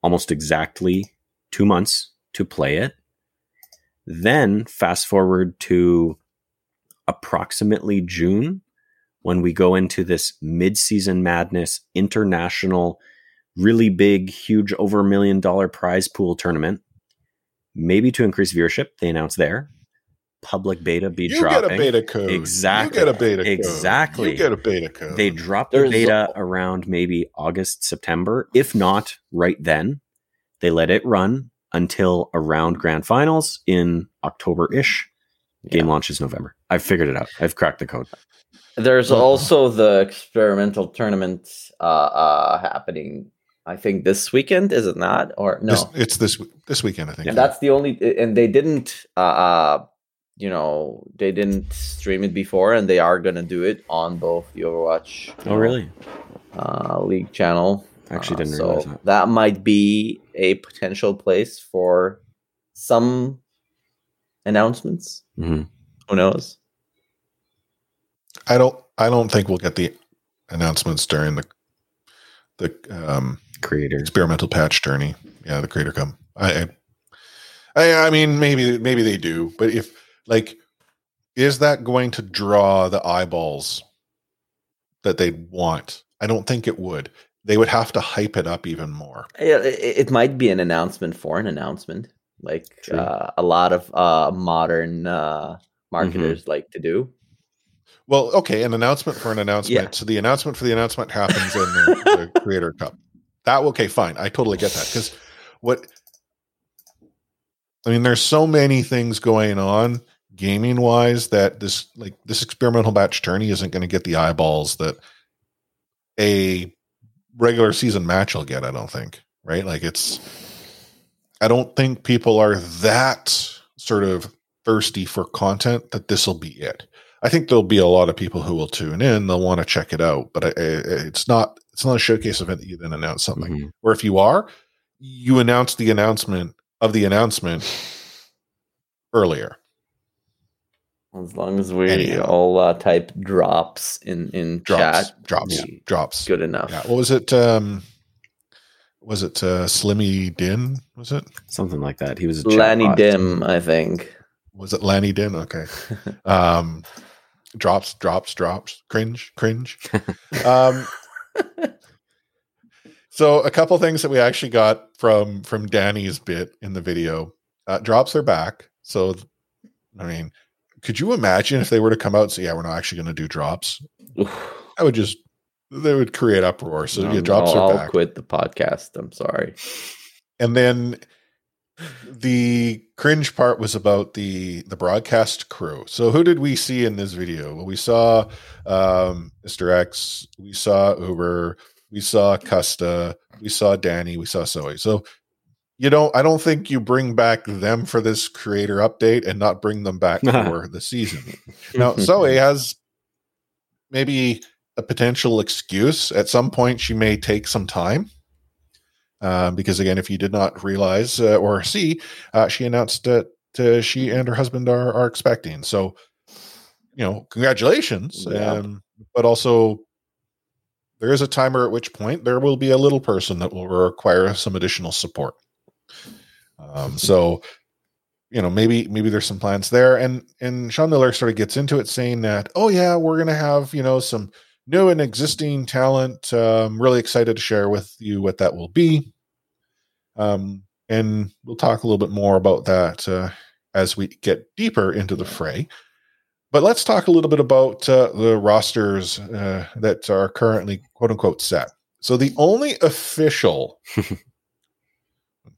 almost exactly 2 months to play it. Then fast forward to approximately June when we go into this mid-season madness international really big huge over a million dollar prize pool tournament maybe to increase viewership they announce there public beta be You dropping get a beta code. Exactly. You get a beta code. Exactly. You get a beta code. they drop the There's- beta around maybe august september if not right then they let it run until around grand finals in october-ish game Yeah. launches november i've figured it out i've cracked the code There's Well- also the experimental tournament uh, uh, happening. I think this weekend is it not? Or no? This, it's this this weekend, I think. Yeah. That's the only, and they didn't, uh, uh, you know, they didn't stream it before, and they are gonna do it on both the Overwatch. oh really Uh, League channel. I actually Uh, didn't so realize that that might be a potential place for some announcements. Mhm. Who knows? I don't. I don't think we'll get the announcements during the the um, creator experimental patch journey. Yeah, the creator come. I, I, I, I mean, maybe maybe they do, but if like, is that going to draw the eyeballs that they'd want? I don't think it would. They would have to hype it up even more. Yeah, it, it might be an announcement for an announcement, like uh, a lot of uh, modern uh, Mm-hmm. marketers like to do. Well, okay, an announcement for an announcement. Yeah. So the announcement for the announcement happens in the, the (laughs) Creator Cup. That okay, fine. I totally get that because what I mean, there's so many things going on gaming wise that this like this experimental batch tourney isn't going to get the eyeballs that a regular season match will get. I don't think. Right? Like it's. I don't think people are that sort of thirsty for content that this will be it. I think there'll be a lot of people who will tune in. They'll want to check it out, but I, I, it's not. It's not a showcase event that you then announce something. Mhm. Or if you are, you announce the announcement of the announcement earlier. As long as we Anyhow. all uh, type drops in in Drops, chat, drops, yeah, drops. good enough. Yeah. What was it? Um, was it uh, Slimmy Din? Was it? something like that he was a Lanny chatbot. Dim, I think. Was it Lanny Din? Okay. (laughs) Um, drops, drops, drops. Cringe, cringe. um, (laughs) so a couple things that we actually got from from Danny's bit in the video. Uh, drops are back. So, I mean, could you imagine if they were to come out and say, "Yeah, we're not actually going to do drops"? Oof. That would just they would create uproar. So yeah, Um, drops I'll, are I'll back. quit the podcast. I'm sorry. And then the cringe part was about the the broadcast crew. So who did we see in this video? Well, we saw um, Mr. X, we saw Uber, we saw Custa, we saw Danny, we saw Zoe. So you don't I don't think you bring back them for this creator update and not bring them back (laughs) for the season. (laughs) Now Zoe (laughs) has maybe a potential excuse. At some point, she may take some time. Um, because again, if you did not realize uh, or see, uh, she announced that uh, she and her husband are are expecting. So, you know, congratulations. Yeah. Um, but also, there is a timer at which point there will be a little person that will require some additional support. Um, so, you know, maybe maybe there's some plans there, and and Sean Miller sort of gets into it saying that, oh yeah, we're gonna have you know some new and existing talent. Um, really excited to share with you what that will be. Um, and we'll talk a little bit more about that uh, as we get deeper into the fray. But let's talk a little bit about uh, the rosters uh, that are currently quote unquote set. So the only official (laughs)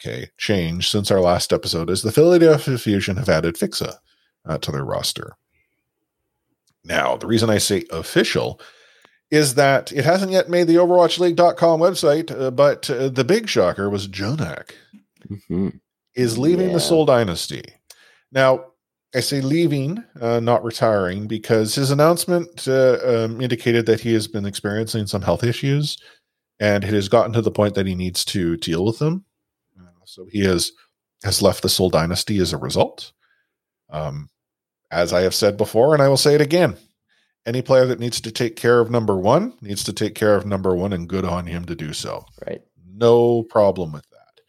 okay change since our last episode is the Philadelphia Fusion have added Fixa uh, to their roster. Now, the reason I say official is that it hasn't yet made the OverwatchLeague.com website, uh, but uh, the big shocker was JJoNak Mhm. is leaving Yeah. the Seoul Dynasty. Now, I say leaving, uh, not retiring, because his announcement uh, um, indicated that he has been experiencing some health issues, and it has gotten to the point that he needs to deal with them. So he has has left the Seoul Dynasty as a result. Um, as I have said before, and I will say it again: any player that needs to take care of number one needs to take care of number one, and good on him to do so Right. no problem with that.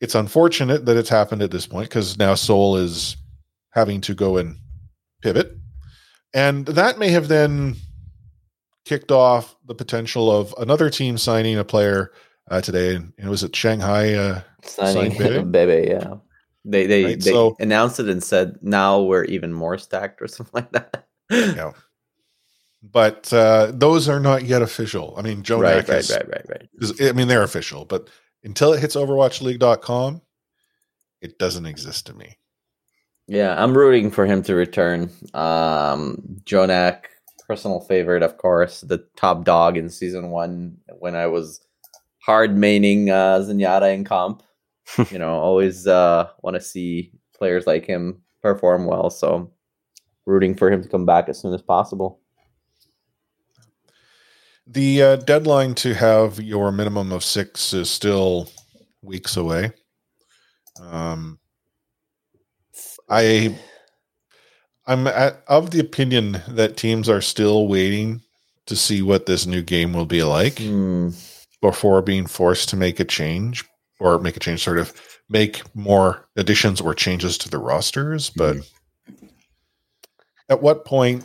It's unfortunate that it's happened at this point because now Seoul is having to go and pivot. And that may have then kicked off the potential of another team signing a player uh, today. And it was at Shanghai. Uh, Signing Sign (laughs) Bebe? Yeah. They they, Right, they so- announced it and said now we're even more stacked or (laughs) something like that. know. But uh, those are not yet official. I mean, Joe right, right, right, right, right. is- I mean, they're official, but until it hits OverwatchLeague.com, it doesn't exist to me. Yeah, I'm rooting for him to return. Um, JJoNak, personal favorite, of course, the top dog in season one when I was hard maining uh, Zenyatta in comp. You know, always uh, want to see players like him perform well. So, rooting for him to come back as soon as possible. The uh, deadline to have your minimum of six is still weeks away. Um, I I'm at, of the opinion that teams are still waiting to see what this new game will be like Hmm. before being forced to make a change or make a change, sort of make more additions or changes to the rosters. But at what point?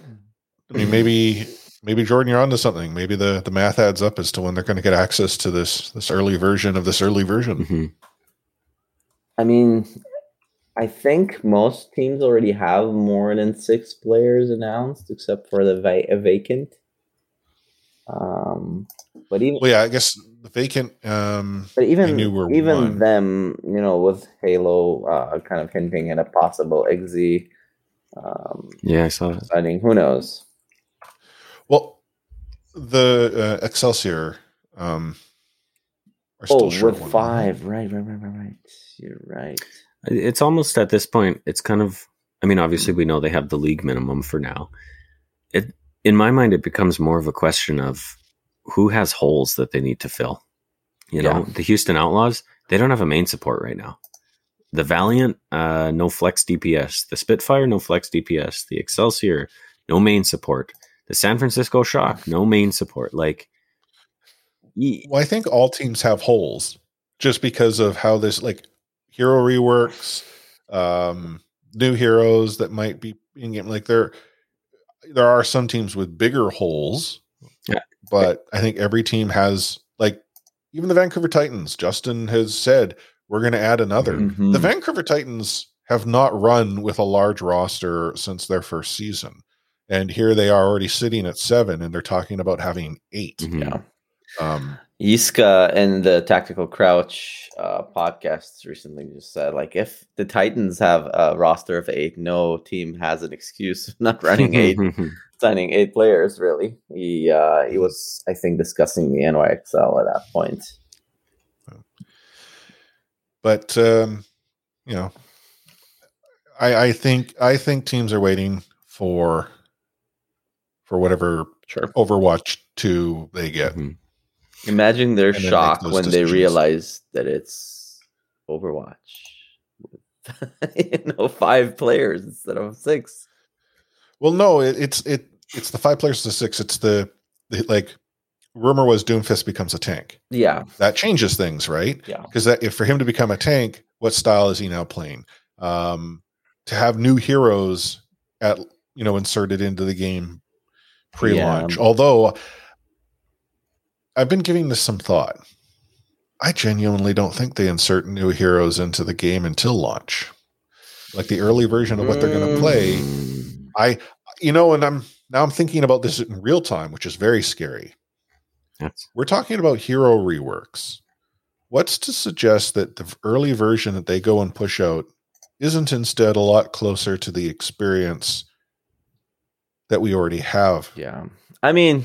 I mean, maybe maybe Jordan, you're onto something. Maybe the the math adds up as to when they're going to get access to this this early version of this early version. Mhm. I mean, I think most teams already have more than six players announced, except for the va- vacant. Um, but even Well, yeah, I guess the vacant. Um, but even knew were even one. them, you know, with Halo uh, kind of hinting at a possible XZ um, Yeah, I saw that. signing, who knows? well, the uh, Excelsior. Um, are still Oh, short with one. five, right, right, right, right, right. You're right. It's almost at this point. It's kind of. I mean, obviously, we know they have the league minimum for now. It, in my mind, it becomes more of a question of who has holes that they need to fill. You know, Yeah. the Houston Outlaws, they don't have a main support right now. The Valiant, uh, no flex DPS. The Spitfire, no flex DPS. The Excelsior, no main support. The San Francisco Shock, no main support. Like, ye- Well, I think all teams have holes just because of how this like hero reworks, um, new heroes that might be in game. Like there, there are some teams with bigger holes, Yeah. But I think every team has like even the Vancouver Titans. Justin has said we're going to add another. Mhm. The Vancouver Titans have not run with a large roster since their first season. And here they are already sitting at seven, and they're talking about having 8 mhm. Yeah. Um, Iska and the Tactical Crouch uh, podcasts recently just said, like, if the Titans have a roster of eight, no team has an excuse not running eight, (laughs) signing eight players. Really, he uh, he was, I think, discussing the NYXL at that point. but um, you know, I, I think I think teams are waiting for for whatever Sure. Overwatch 2 they get. Mhm. Imagine their shock when they realize that it's Overwatch. (laughs) you know, five players instead of six. Well, no, it, it's it it's the five players to six. It's the, the like rumor was Doomfist becomes a tank. Yeah, That changes things, right? yeah. Because that if for him to become a tank, what style is he now playing? Um, to have new heroes at you know inserted into the game pre-launch. Yeah. Although I've been giving this some thought. I genuinely don't think they insert new heroes into the game until launch. Like the early version of what they're going to play. Mm. I, you know, and I'm now I'm thinking about this in real time, which is very scary. That's We're talking about hero reworks. What's to suggest that the early version that they go and push out isn't instead a lot closer to the experience that we already have? Yeah. I mean,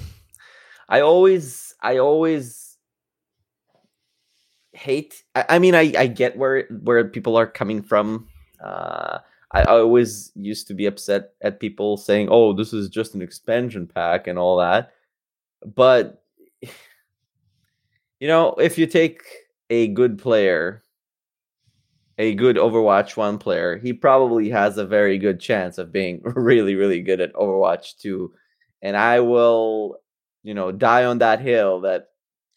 I always I always hate I, I mean I, I get where where people are coming from. Uh I, I always used to be upset at people saying, Oh, this is just an expansion pack and all that. But (sighs) you know, if you take a good player, a good Overwatch 1 player, he probably has a very good chance of being (laughs) really, really good at Overwatch 2 and I will, you know, die on that hill that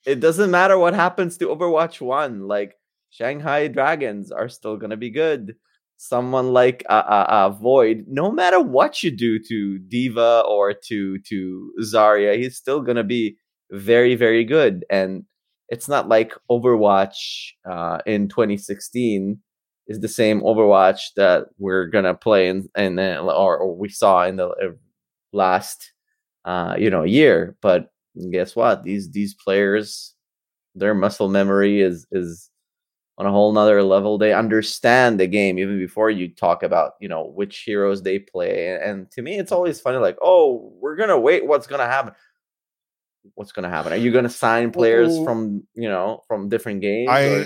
it doesn't matter what happens to Overwatch 1. Like Shanghai Dragons are still going to be good. Someone like uh, uh, uh, Void, no matter what you do to D.Va or to to Zarya, he's still going to be very very good. And it's not like Overwatch uh, in 2016 is the same Overwatch that we're gonna play in, in uh, or, or we saw in the uh, last uh, you know a year. But guess what? These these players, their muscle memory is is on a whole nother level. They understand the game even before you talk about you know which heroes they play. And, and to me, it's always funny. Like, oh, we're gonna wait. What's gonna happen? What's gonna happen? Are you gonna sign players Well, from you know from different games? I or-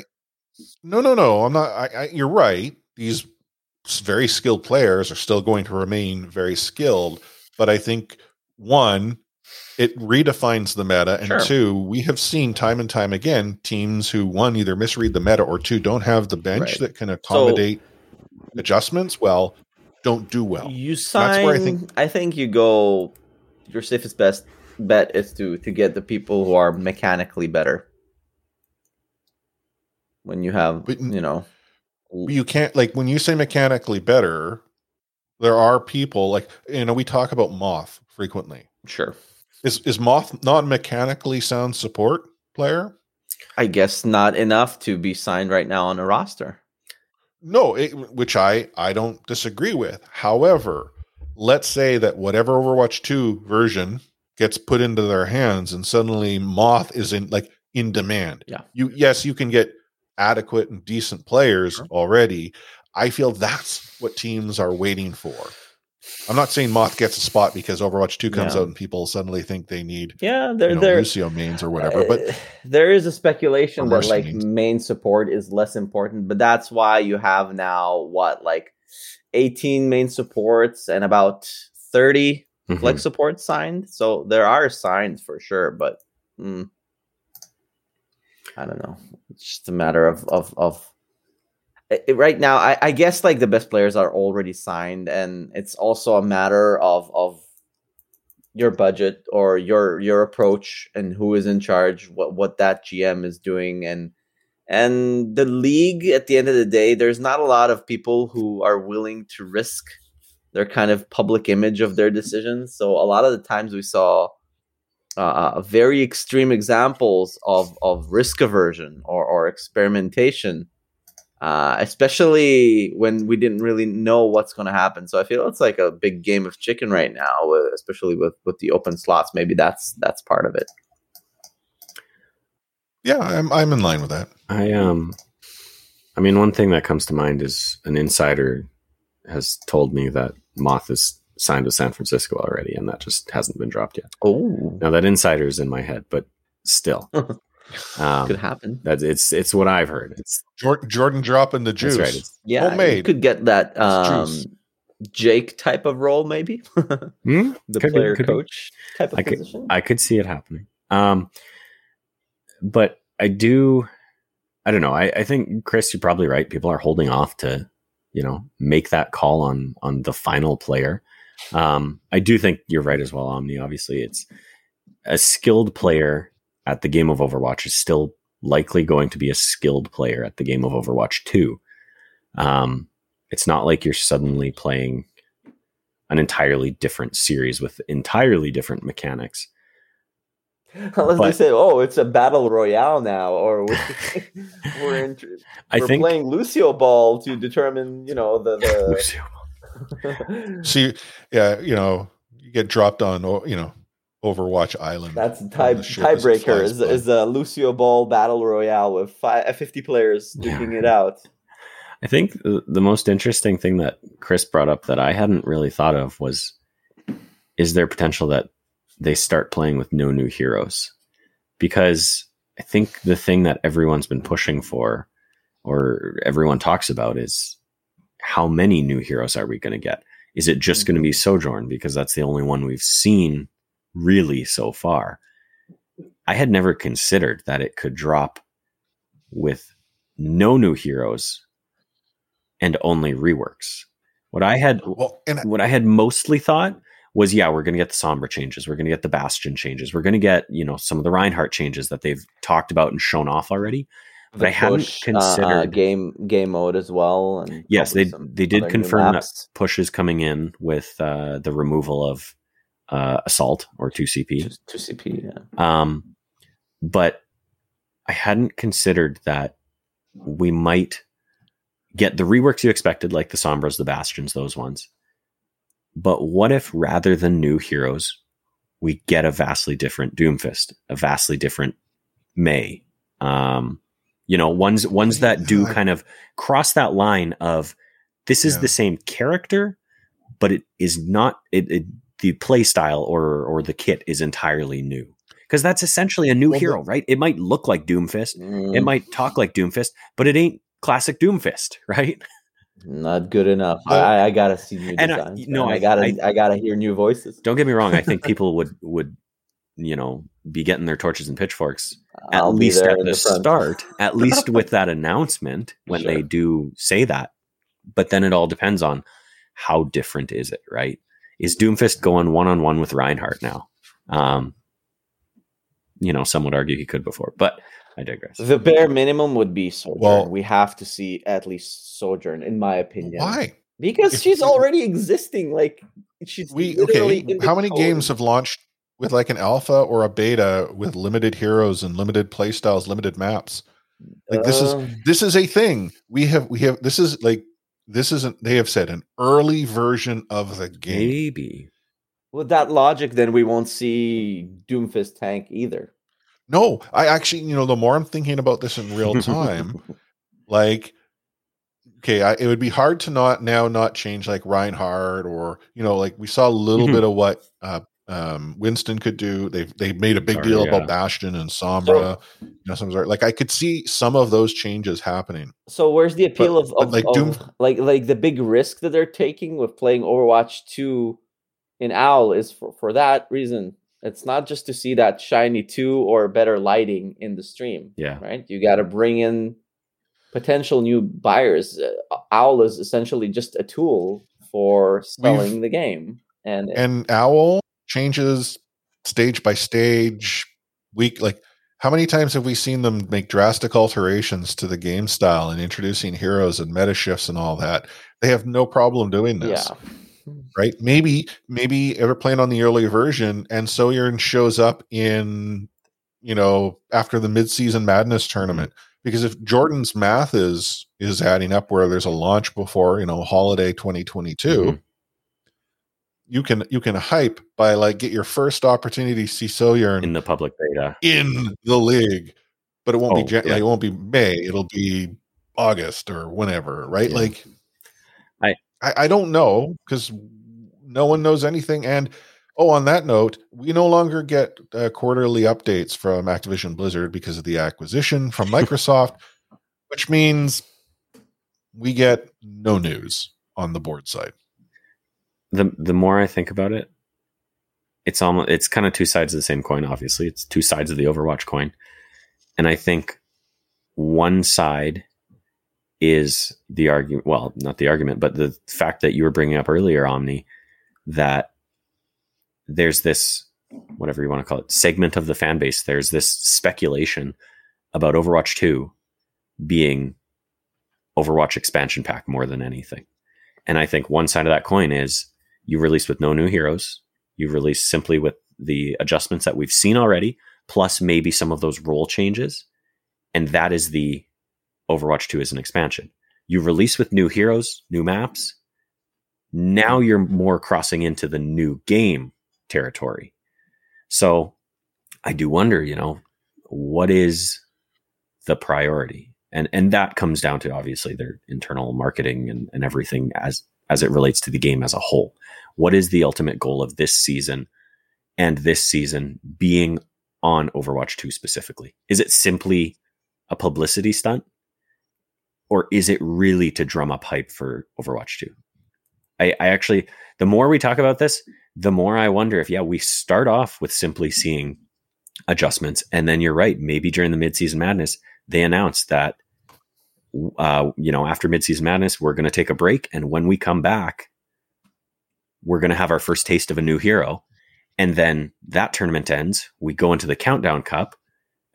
no no no. I'm not. I, I, you're right. These very skilled players are still going to remain very skilled, but I think one, it redefines the meta, and Sure. two, we have seen time and time again teams who one either misread the meta or two don't have the bench Right. that can accommodate adjustments. Well, don't do well. You That's sign. where I think- I think you go. Your safest best bet is to to get the people who are mechanically better. When you have, But you know, you can't like when you say mechanically better there are people like you know we talk about moth frequently sure. is is moth not mechanically sound support player I guess not enough to be signed right now on a roster. no it, which i i don't disagree with however let's say that whatever overwatch 2 version gets put into their hands and suddenly moth is in like in demand Yeah. you yes you can get adequate and decent players Sure. already i feel that's what teams are waiting for i'm not saying moth gets a spot because overwatch 2 comes Yeah. out and people suddenly think they need Yeah, they're you know, they're lucio mains or whatever but Uh, there is a speculation that like mercenaries. main support is less important, but that's why you have now what like 18 main supports and about 30 Mhm. flex support signed. So there are signs for sure, but mm, I don't know. It's just a matter of of of right now. I, I guess like the best players are already signed, and it's also a matter of of your budget or your your approach and who is in charge, what what that GM is doing, and and the league. At the end of the day, there's not a lot of people who are willing to risk their kind of public image of their decisions. So a lot of the times we saw uh, very extreme examples of, of risk aversion or, or experimentation, uh, especially when we didn't really know what's going to happen. So I feel it's like a big game of chicken right now, uh, especially with, with the open slots. Maybe that's that's part of it. yeah i'm i'm in line with that I um, I mean, one thing that comes to mind is an insider has told me that Moth is signed with San Francisco already, and that just hasn't been dropped yet. Oh, Now that insider is in my head, but still, (laughs) could um, happen. that's it's it's what I've heard. It's jordan, jordan dropping the juice that's right. It's, Yeah, you could get that. It's Um. Jake type of role, maybe (laughs) Hmm? the Could be, player could be. coach type of I could- position. I could see it happening. Um, but I do. I don't know. I, I think Chris, you're probably right. People are holding off to, you know, make that call on on the final player. Um, I do think you're right as well, Omni. Obviously, it's a skilled player at the game of Overwatch is still likely going to be a skilled player at the game of Overwatch 2. Um, it's not like you're suddenly playing an entirely different series with entirely different mechanics. (laughs) Unless they say, "Oh, it's a battle royale now," or we're, (laughs) (laughs) we're, in, I we're think playing Lucio Ball to determine, you know, the Lucio. the. See, yeah, you know, you get dropped on, o- you know, Overwatch Island. That's on tie the ship as it tiebreaker. Is is a Lucio Ball battle royale with five, uh, 50 players duking it out. (laughs) I think the, the most interesting thing that Chris brought up that I hadn't really thought of was is there potential that they start playing with no new heroes? Because I think the thing that everyone's been pushing for or everyone talks about is how many new heroes are we going to get? Is it just hmm. going to be Sojourn because that's the only one we've seen really so far? I had never considered that it could drop with no new heroes and only reworks. What I had well, and what I had mostly thought was, yeah, we're going to get the Sombra changes, we're going to get the Bastion changes, we're going to get you know some of the Reinhardt changes that they've talked about and shown off already. But I hadn't uh, uh, considered- game game mode as well. And Yes, they they did confirm that maps. push is coming in with uh, the removal of uh, Assault or two CP. 2CP. Yeah. Um, but I hadn't considered that we might get the reworks you expected, like the Sombras, the Bastions, those ones. But what if rather than new heroes, we get a vastly different Doomfist, a vastly different Mei? Um, you know, ones ones that do (laughs) kind of cross that line of this is Yeah. the same character, but it is not it, it the play style or or the kit is entirely new because that's essentially a new Well, hero, right? It might look like Doomfist, it Mm, might talk like Doomfist, but it ain't classic Doomfist, (laughs) right? not good enough. Well- I, I gotta see new And I- designs. no. I, I- gotta I- I, gotta hear new voices. Don't get me wrong. I think (laughs) people would would you know be getting their torches and pitchforks at I'll least at in the, start, at least (laughs) with that announcement when they do say that. But then it all depends on how different is it, right? Is Doomfist going one on one with Reinhardt now? Um, you know, some would argue he could before, but I digress. The bare minimum would be Sojourn. Well- we have to see at least Sojourn, in my opinion. why? Because If- she's already existing. Like she's We literally okay. in How many code. games have launched with like an alpha or a beta with limited heroes and limited playstyles, limited maps? Like this is Um, this is a thing. We have we have this is like this isn't they have said an early version of the game. Maybe. with that logic. Then we won't see Doomfist tank either. No, I actually, you know, the more I'm thinking about this in real time, (laughs) like okay, I, it would be hard to not now not change like Reinhardt or you know, like we saw a little Mhm. bit of what uh um Winston could do. They've they made a big Or, deal yeah. about Bastion and Sombra. you know, some sort like I could see some of those changes happening. So where's the appeal But- of, but of, like of- Doom- like like the big risk that they're taking with playing Overwatch 2 in Owl is for, for that reason. It's not just to see that shiny 2 or better lighting in the stream, Yeah. right? You got to bring in potential new buyers. Uh, Owl is essentially just a tool for selling the game. And, And Owl changes stage by stage, week like how many times have we seen them make drastic alterations to the game style and introducing heroes and meta shifts and all that? They have no problem doing this. yeah. right? Maybe maybe ever playing on the early version, and Sojourn shows up in you know after the midseason madness tournament. Because if Jordan's math is is adding up, where there's a launch before you know holiday 2022, Mhm. You can you can hype by like get your first opportunity to see Sojourn In the public beta. in the league, but it won't Oh, be yeah. like, it won't be May. It'll be August or whenever, right? Yeah. Like, I- I I don't know because no one knows anything. And oh, on that note, we no longer get uh, quarterly updates from Activision Blizzard because of the acquisition from (laughs) Microsoft, which means we get no news on the board side. The the more I think about it, it's almost it's kind of two sides of the same coin. Obviously, it's two sides of the Overwatch coin, and I think one side is the argument. Well, not the argument, but the fact that you were bringing up earlier, Omni, that there's this whatever you want to call it segment of the fan base. There's this speculation about Overwatch Two being Overwatch expansion pack more than anything. And I think one side of that coin is you release with no new heroes. You release simply with the adjustments that we've seen already, plus maybe some of those role changes. And that is the Overwatch 2 as an expansion. You release with new heroes, new maps. Now you're more crossing into the new game territory. So I do wonder, you know, what is the priority? and and that comes down to obviously their internal marketing and, and everything as as it relates to the game as a whole. What is the ultimate goal of this season and this season being on overwatch 2 specifically? Is it simply a publicity stunt or is it really to drum up hype for overwatch 2 I, I actually the more we talk about this the more i wonder if yeah we start off with simply seeing adjustments. And then you're right maybe during the midseason madness they announce that uh, you know after midseason madness we're going to take a break and when we come back we're going to have our first taste of a new hero. And then that tournament ends we go into the countdown cup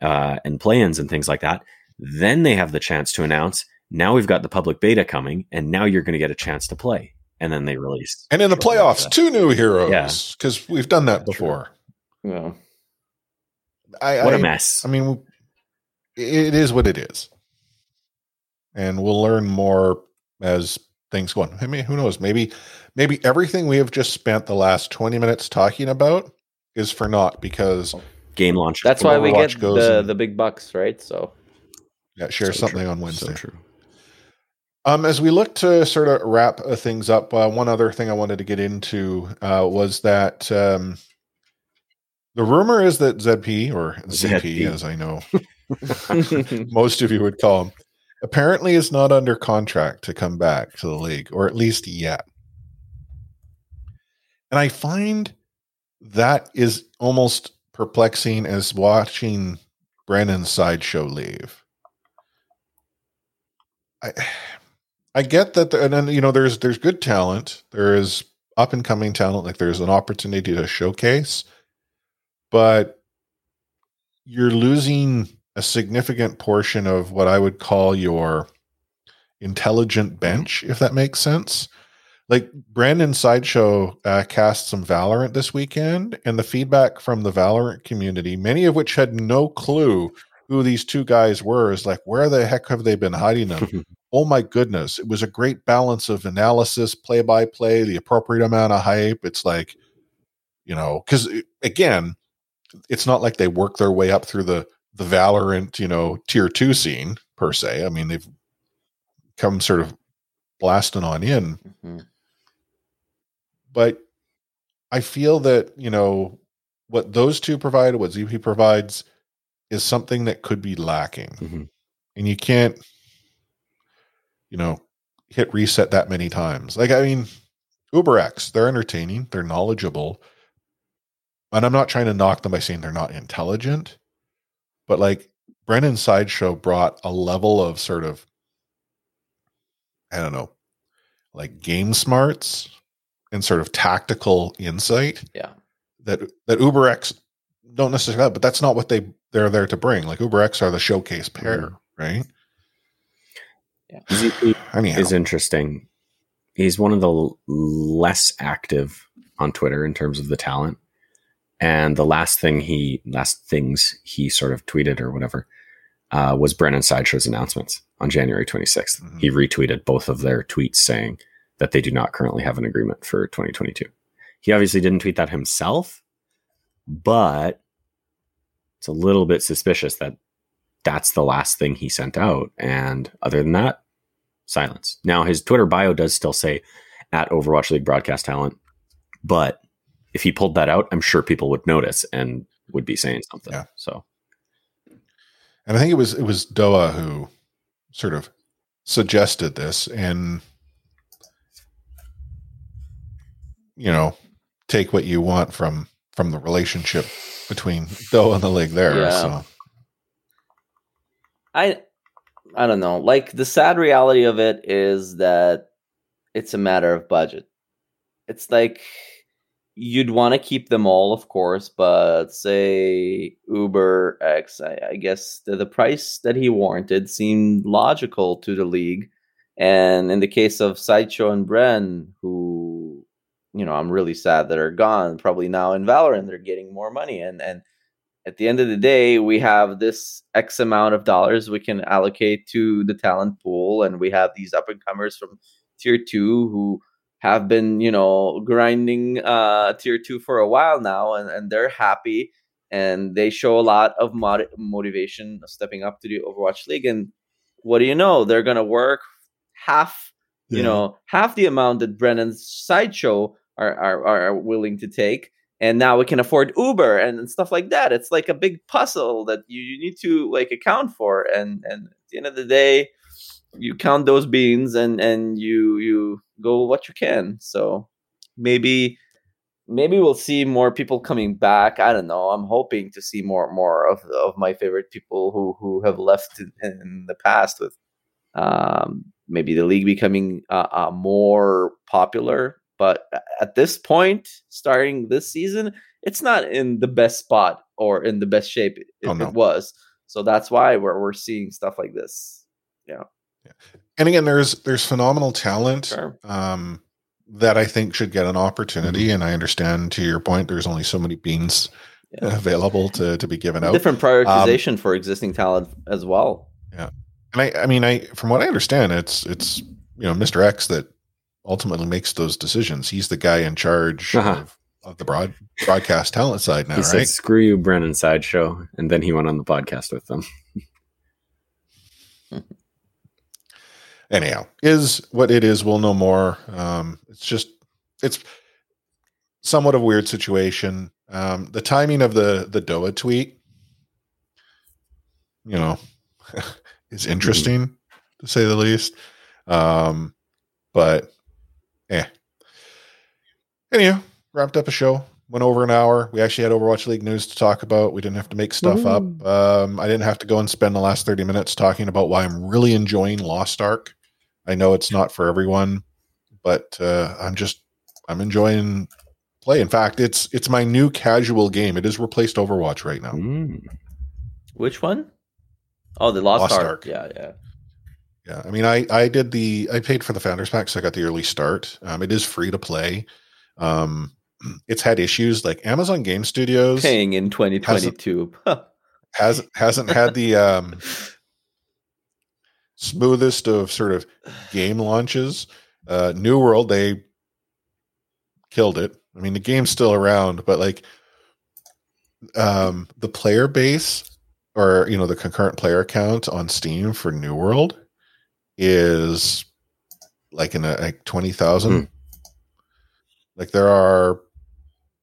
uh, and play-ins and things like that. Then they have the chance to announce now we've got the public beta coming and now you're going to get a chance to play. And then they release. And in the playoffs two new heroes because yeah. we've done that before. Yeah. I, what I, a mess. I mean it is what it is. And we'll learn more as things go on. I mean, who knows? Maybe, maybe everything we have just spent the last 20 minutes talking about is for naught because game launch. That's why we get the, and, the big bucks, right? So, yeah, share so something true. on Wednesday. So true. Um, as we look to sort of wrap uh, things up, uh, one other thing I wanted to get into uh, was that um, the rumor is that ZP or ZP, ZP. as I know, (laughs) (laughs) most of you would call him, apparently is not under contract to come back to the league, or at least yet. And I find that is almost perplexing as watching Bren and sideshow leave. I (sighs) I get that, the, and then you know, there's there's good talent, there is up and coming talent, like there's an opportunity to showcase, but you're losing a significant portion of what I would call your intelligent mm-hmm. bench, if that makes sense. Like Bren and Sideshow uh, cast some Valorant this weekend, and the feedback from the Valorant community, many of which had no clue who these two guys were, is like, where the heck have they been hiding them? (laughs) oh my goodness. It was a great balance of analysis, play by play, the appropriate amount of hype. It's like, you know, because again, it's not like they work their way up through the the Valorant, you know, tier two scene per se. I mean, they've come sort of blasting on in. Mm-hmm. But I feel that, you know, what those two provide, what ZP provides, is something that could be lacking. Mm-hmm. And you can't, you know, hit reset that many times. Like, I mean, UberX, they're entertaining, they're knowledgeable. And I'm not trying to knock them by saying they're not intelligent but like Bren and Sideshow brought a level of sort of, I don't know, like game smarts and sort of tactical insight. Yeah. That that UberX don't necessarily have, but that's not what they they're there to bring. Like UberX are the showcase pair, mm-hmm. right? Yeah. He, (sighs) Anyhow. is interesting. He's one of the less active on Twitter in terms of the talent. And the last thing he, last things he sort of tweeted or whatever, uh, was Bren and Sideshow's announcements on January 26th. Mm-hmm. He retweeted both of their tweets saying that they do not currently have an agreement for 2022. He obviously didn't tweet that himself, but it's a little bit suspicious that that's the last thing he sent out. And other than that, silence. Now, his Twitter bio does still say at Overwatch League broadcast talent, but if he pulled that out, I'm sure people would notice and would be saying something. Yeah. So, and I think it was it was Doa who sort of suggested this, and you know, take what you want from from the relationship between Doa and the league there. Yeah. So I I don't know. Like the sad reality of it is that it's a matter of budget. It's like you'd want to keep them all, of course, but say Uber X, I, I guess the, the price that he warranted seemed logical to the league. And in the case of Sideshow and Bren, who, you know, I'm really sad that are gone, probably now in Valorant, they're getting more money. And, and at the end of the day, we have this X amount of dollars we can allocate to the talent pool, and we have these up and comers from tier two who have been, you know, grinding uh, tier two for a while now, and, and they're happy and they show a lot of mod- motivation stepping up to the Overwatch League. And what do you know? They're gonna work half, you Yeah. know, half the amount that Bren and sideshow are, are are willing to take and now we can afford uber and, and stuff like that it's like a big puzzle that you, you need to like account for and and at the end of the day you count those beans and and you you go what you can so maybe maybe we'll see more people coming back i don't know i'm hoping to see more more of of my favorite people who who have left in, in the past with um maybe the league becoming uh, uh, more popular but at this point, starting this season, it's not in the best spot or in the best shape it, Oh, no. it was. So that's why we're we're seeing stuff like this. And again, there's there's phenomenal talent Sure. um, that I think should get an opportunity. And I understand to your point, there's only so many beans Yeah. (laughs) available to to be given out. Different prioritization for existing talent as well. Yeah, and I, I mean, I from what I understand, it's it's you know Mr. X that ultimately makes those decisions. He's the guy in charge Uh-huh. of, of the broad broadcast talent side now, he said, right? "Screw you, Bren and Sideshow," and then he went on the podcast with them. Anyhow, is what it is. We'll know more. Um, it's just it's somewhat of a weird situation. Um, the timing of the the Doa tweet, you know, (laughs) is interesting to say the least. Um, but eh. Anyhow, wrapped up a show. Went over an hour. We actually had Overwatch League news to talk about. We didn't have to make stuff up. Um, I didn't have to go and spend the last 30 minutes talking about why I'm really enjoying Lost Ark. I know it's not for everyone, but uh, I'm just I'm enjoying play. In fact, it's it's my new casual game. It has replaced Overwatch right now. Mm. Which one? Oh, the Lost, Lost Ark. Ark. Yeah, yeah. Yeah, I mean, I I did the I paid for the founders pack, so I got the early start. Um, it is free to play. Um, (clears throat) it's had issues like Amazon Game Studios Paying in 2022. hasn't (laughs) hasn't had the um, (laughs) smoothest of sort of game launches. Uh, New World they killed it. I mean, the game's still around, but like um, the player base or you know the concurrent player count on Steam for New World is like in a like twenty thousand. Hmm. Like there are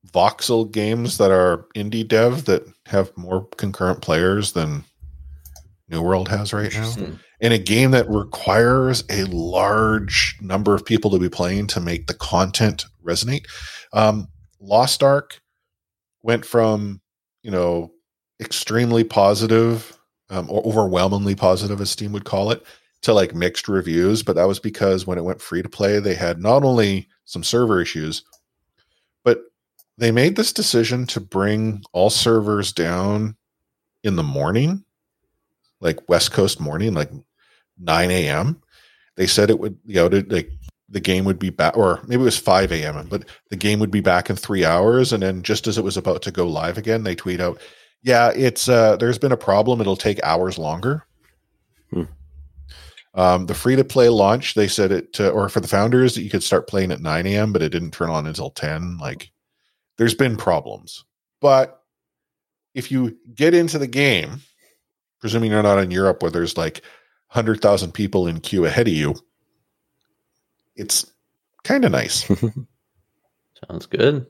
voxel games that are indie dev that have more concurrent players than New World has right now. In a game that requires a large number of people to be playing to make the content resonate. Um, Lost Ark went from, you know, extremely positive um, or overwhelmingly positive, as Steam would call it, to like mixed reviews. But that was because when it went free to play, they had not only some server issues, but they made this decision to bring all servers down in the morning, like West Coast morning, like 9 a.m. They said it would, you know, like the game would be back, or maybe it was 5 a.m., but the game would be back in three hours. And then just as it was about to go live again, they tweet out, yeah, it's, uh, there's been a problem. It'll take hours longer. Hmm. Um, the free to play launch, they said it, uh, or for the founders, that you could start playing at 9 a.m., but it didn't turn on until 10. Like, there's been problems. But if you get into the game, presuming you're not in Europe where there's like 100,000 people in queue ahead of you, it's kind of nice. (laughs) Sounds good.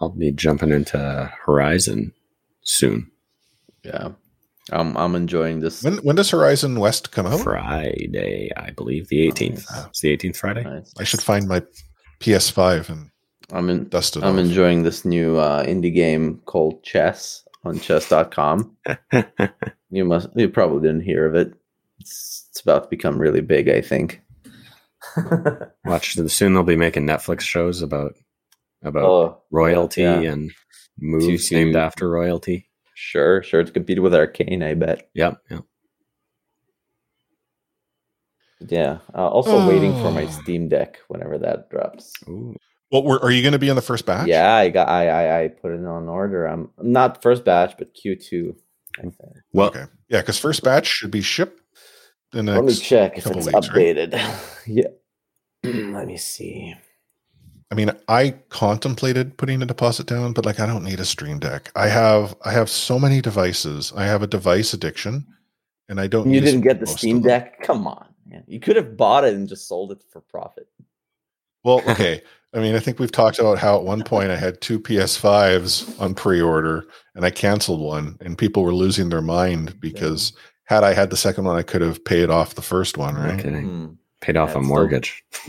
I'll be jumping into Horizon soon. Yeah. I'm I'm enjoying this. when when does Horizon West come out? Friday, I believe, the 18th. Oh. It's the 18th Friday. Nice. I should find my PS5 and I'm in, dust it I'm off. enjoying this new uh, indie game called Chess on chess.com. (laughs) You must you probably didn't hear of it. It's, it's about to become really big, I think. (laughs) Watch soon. They'll be making Netflix shows about about oh, royalty yeah. and moves Two- named two- after royalty. sure, sure. It's competed with Arcane, I bet. Yep. Yep. Yeah. Uh, also waiting for my Oh. Steam Deck whenever that drops. Ooh. Well, were, are you going to be in the first batch? Yeah, I got I, I I put it on order. I'm not first batch, but Q two. I. Well, okay. Yeah, because first batch should be shipped. The Let me check if it's weeks, right? updated. (laughs) yeah. (clears throat) Let me see. I mean, I contemplated putting a deposit down, but like, I don't need a Steam Deck. I have, I have so many devices. I have a device addiction, and I don't. You didn't get the Steam. Deck? Come on. Man. You could have bought it and just sold it for profit. Well, (laughs) okay. I mean, I think we've talked about how at one point I had two PS5s on pre-order, and I canceled one, and people were losing their mind because had I had the second one, I could have paid off the first one, right? kidding. Hmm. Paid off Yeah, a it's still- mortgage. (laughs)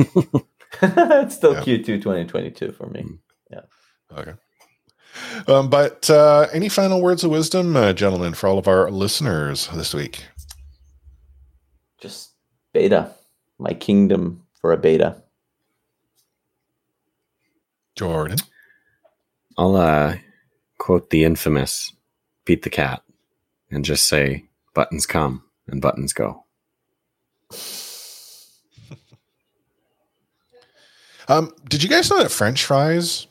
it's still Yeah. Q2 2022 for me. Yeah. Okay. Um, but uh, any final words of wisdom, uh, gentlemen, for all of our listeners this week? Just beta. My kingdom for a beta. Jordan. I'll uh, quote the infamous Pete the Cat and just say, "Buttons come and buttons go." (laughs) Um, did you guys know that French fries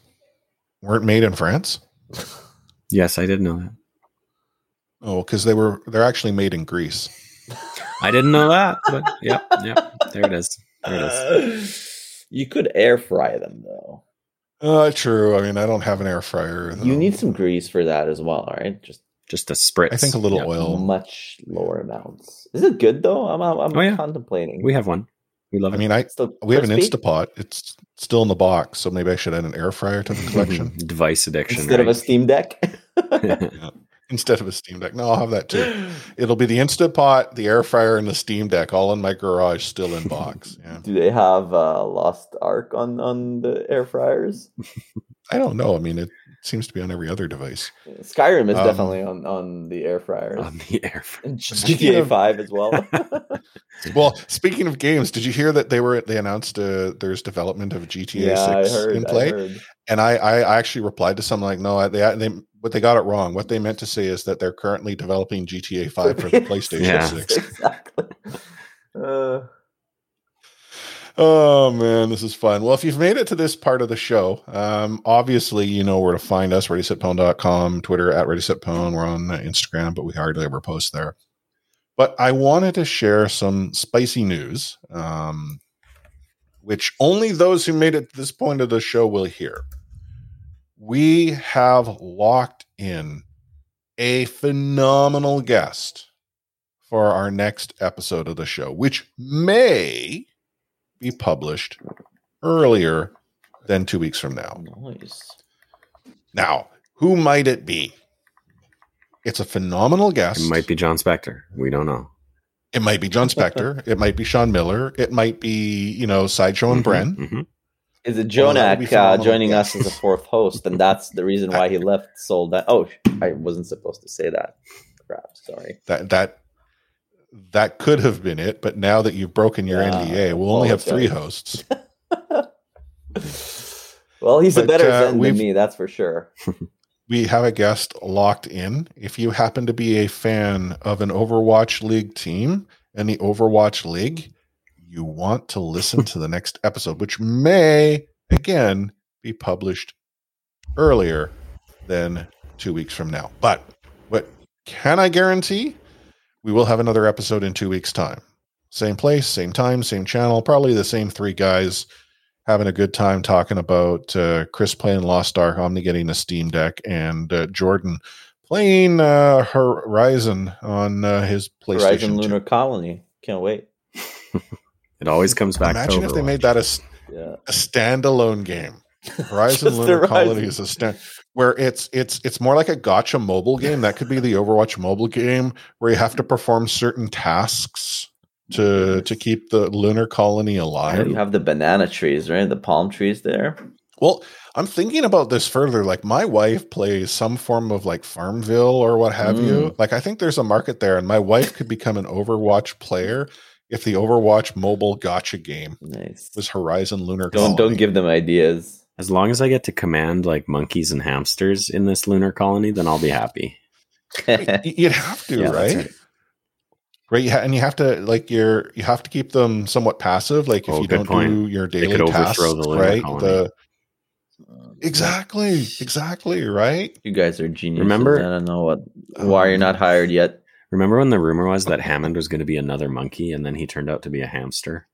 weren't made in France? Yes, I did know that. Oh, because they were they're actually made in Greece. I didn't know that, but yeah, yeah, there it is. There it is. (laughs) you could air fry them though. Uh, true. I mean, I don't have an air fryer. You need some grease for that as well, right? Just Just a spritz. I think a little Yeah. oil. much lower amounts. Is it good though? I'm I'm, I'm Oh, yeah. contemplating. We have one. We love It. I it. mean, I It's we have an crispy? Instapot. It's still in the box, so maybe I should add an air fryer to the (laughs) collection Device addiction. instead of a? Steam Deck. (laughs) instead of a Steam Deck. No, I'll have that too. It'll be the Instapot, the air fryer, and the Steam Deck all in my garage, still in box. (laughs) Yeah. Do they have uh, Lost Ark on on the air fryers? I don't know. I mean, it seems to be on every other device. Skyrim is Um, definitely on on the air fryer. on the air. (laughs) fryer. GTA of- Five as well. (laughs) (laughs) Well, speaking of games, did you hear that they were they announced uh, there's development of GTA yeah, I Six heard. in I play? heard. And I, I actually replied to someone like, no, I- they they but they got it wrong. What they meant to say is that they're currently developing GTA Five for the PlayStation Yeah. Six. exactly. Uh, Oh man, this is fun. Well, if you've made it to this part of the show, um, obviously you know where to find us, readysetpwn.com, Twitter at readysetpwn. We're on uh, Instagram, but we hardly ever post there. But I wanted to share some spicy news, um, which only those who made it to this point of the show will hear. We have locked in a phenomenal guest for our next episode of the show, which may be published earlier than two weeks from now. nice. Now, who might it be? It's a phenomenal guest. It might be Jon Spector. We don't know. It might be Jon (laughs) Spector. it might be Sean Miller. It might be, you know, Sideshow and Bren. Mhm. Is it Well, that JJoNak uh, phenomenal. joining us as a fourth host, and that's the reason why he (laughs) left Seoul That Oh, I wasn't supposed to say that. Crap, sorry. That that that could have been it, but now that you've broken your Yeah, NDA, we'll only have three (laughs) hosts. (laughs) Well, he's a better uh, Zen than me, that's for sure. (laughs) we have a guest locked in. If you happen to be a fan of an Overwatch League team and the Overwatch League, you want to listen to the next episode, which may again be published earlier than two weeks from now. But what can I guarantee? We will have another episode in two weeks' time. Same place, same time, same channel, probably the same three guys having a good time talking about uh, Chris playing Lost Ark, Omni getting a Steam Deck, and uh, Jordan playing uh, Horizon on uh, his PlayStation. Horizon 2. Lunar Colony. Can't wait. It always comes back. Imagine to if they made that a, s- Yeah. a standalone game. Horizon (laughs) Lunar Horizon. Colony is a stand where it's it's it's more like a gacha mobile game. That could be the Overwatch mobile game where you have to perform certain tasks to to keep the lunar colony alive. You have the banana trees, right? The palm trees there. Well, I'm thinking about this further. Like my wife plays some form of like Farmville or what have you. Mm. Like I think there's a market there, and my wife could become an Overwatch player if the Overwatch mobile gacha game Nice. was Horizon Lunar. Don't don't give them ideas. As long as I get to command like monkeys and hamsters in this lunar colony, then I'll be happy. (laughs) You'd have to, Yeah, that's right? Right, you ha- and you have to like you're you have to keep them somewhat passive. Like if Oh, you don't point. do your daily tasks, the right? colony. The oh, exactly, exactly, right. You guys are geniuses. Remember- I don't know what oh, why you're not hired yet. Remember when the rumor was that Hammond was going to be another monkey and then he turned out to be a hamster?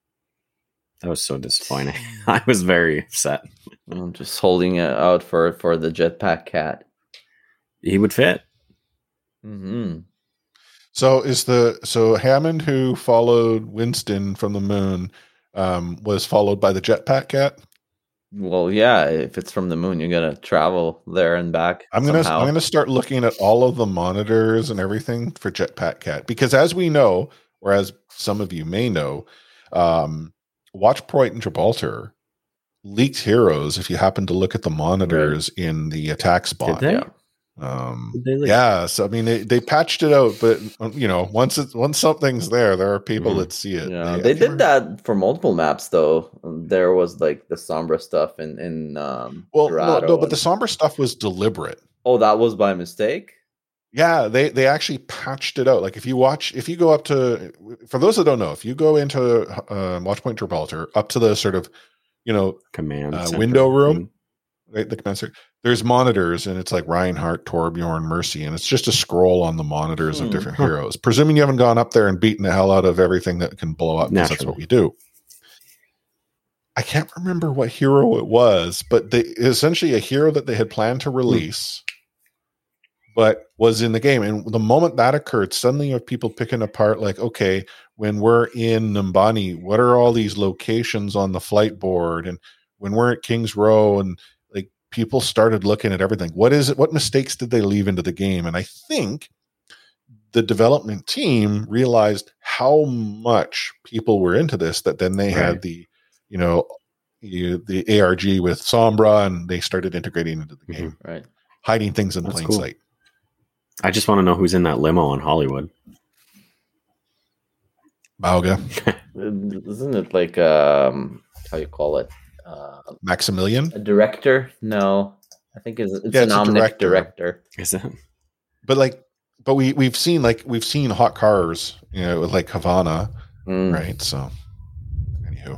That was so disappointing. (laughs) I was very upset. I'm just holding it out for for the jetpack cat. He would fit. Mm-hmm. So is the so Hammond who followed Winston from the moon um, was followed by the jetpack cat. Well, yeah. If it's from the moon, you're gonna travel there and back. I'm gonna somehow. I'm gonna start looking at all of the monitors and everything for Jetpack Cat because as we know, or as some of you may know, um, Watchpoint in Gibraltar leaked heroes. If you happen to look at the monitors in the attack spot, Did they? Um, Did they leak? yeah. So I mean, they, they patched it out, but um, you know, once it once something's there, there are people Mhm. that see it. Yeah, I they did that for multiple maps though. There was like the Sombra stuff in in um, Well, no, no, but the sombra stuff was deliberate. oh, that was by mistake. Yeah, they they actually patched it out. Like if you watch, if you go up to, for those that don't know, if you go into uh, Watchpoint Gibraltar, up to the sort of, you know, Command Uh, window room? thing. right, the commensurate, there's monitors, and it's like Reinhardt, Torbjorn, Mercy, and it's just a scroll on the monitors of Hmm. different heroes. Presuming you haven't gone up there and beaten the hell out of everything that can blow up, because that's what we do. I can't remember what hero it was, but they essentially a hero that they had planned to release, but was in the game. And the moment that occurred, suddenly you have people picking apart, like, okay, when we're in Numbani, what are all these locations on the flight board? And when we're at King's Row, and like people started looking at everything. What is it? What mistakes did they leave into the game? And I think the development team realized how much people were into this that then they had the you know you, the ARG with Sombra and they started integrating into the mm-hmm. game, Right. hiding things in That's plain cool. sight. I just want to know who's in that limo on Hollywood. Mauga, (laughs) Isn't it like um how you call it? Uh, Maximilian, a director? No, I think it's, it's Yeah, an it's a omnic director. director. Is it? but like, but we we've seen like we've seen hot cars, you know, with like Havana, Mm. right? So, anywho,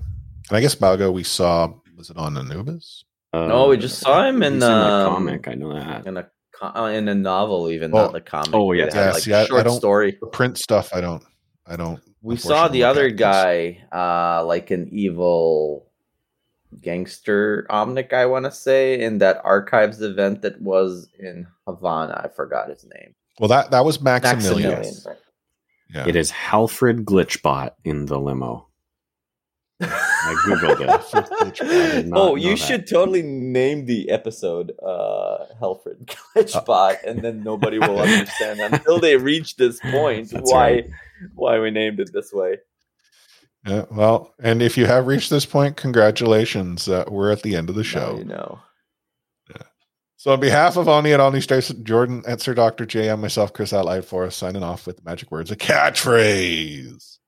and I guess Mauga we saw was it on Anubis? No, we just saw him in, the um, comic. I know that. In a co- uh, in a novel, even Oh. not the comic. Oh, yeah. Yeah, like see, I- I short don't- story. The print stuff, I don't, I don't. We saw the other at guy, uh, like an evil gangster Omnic, I want to say, in that archives event that was in Havana. I forgot his name. Well, that that was Maximilian. Maximilian. right. Yeah. It is Halfred Glitchbot in the limo. I googled it. I did not Oh, know you that. should totally name the episode uh Halfred Glitchbot, and then nobody will (laughs) understand until they reach this point That's why right. why we named it this way. Yeah, well, and if you have reached this point, congratulations. Uh, we're at the end of the Now show. you know. So, on behalf of Oni and Oni Stace, Jordan, and Sir Dr. J, and myself, Chris Outlight Forest, signing off with the magic words, a catchphrase.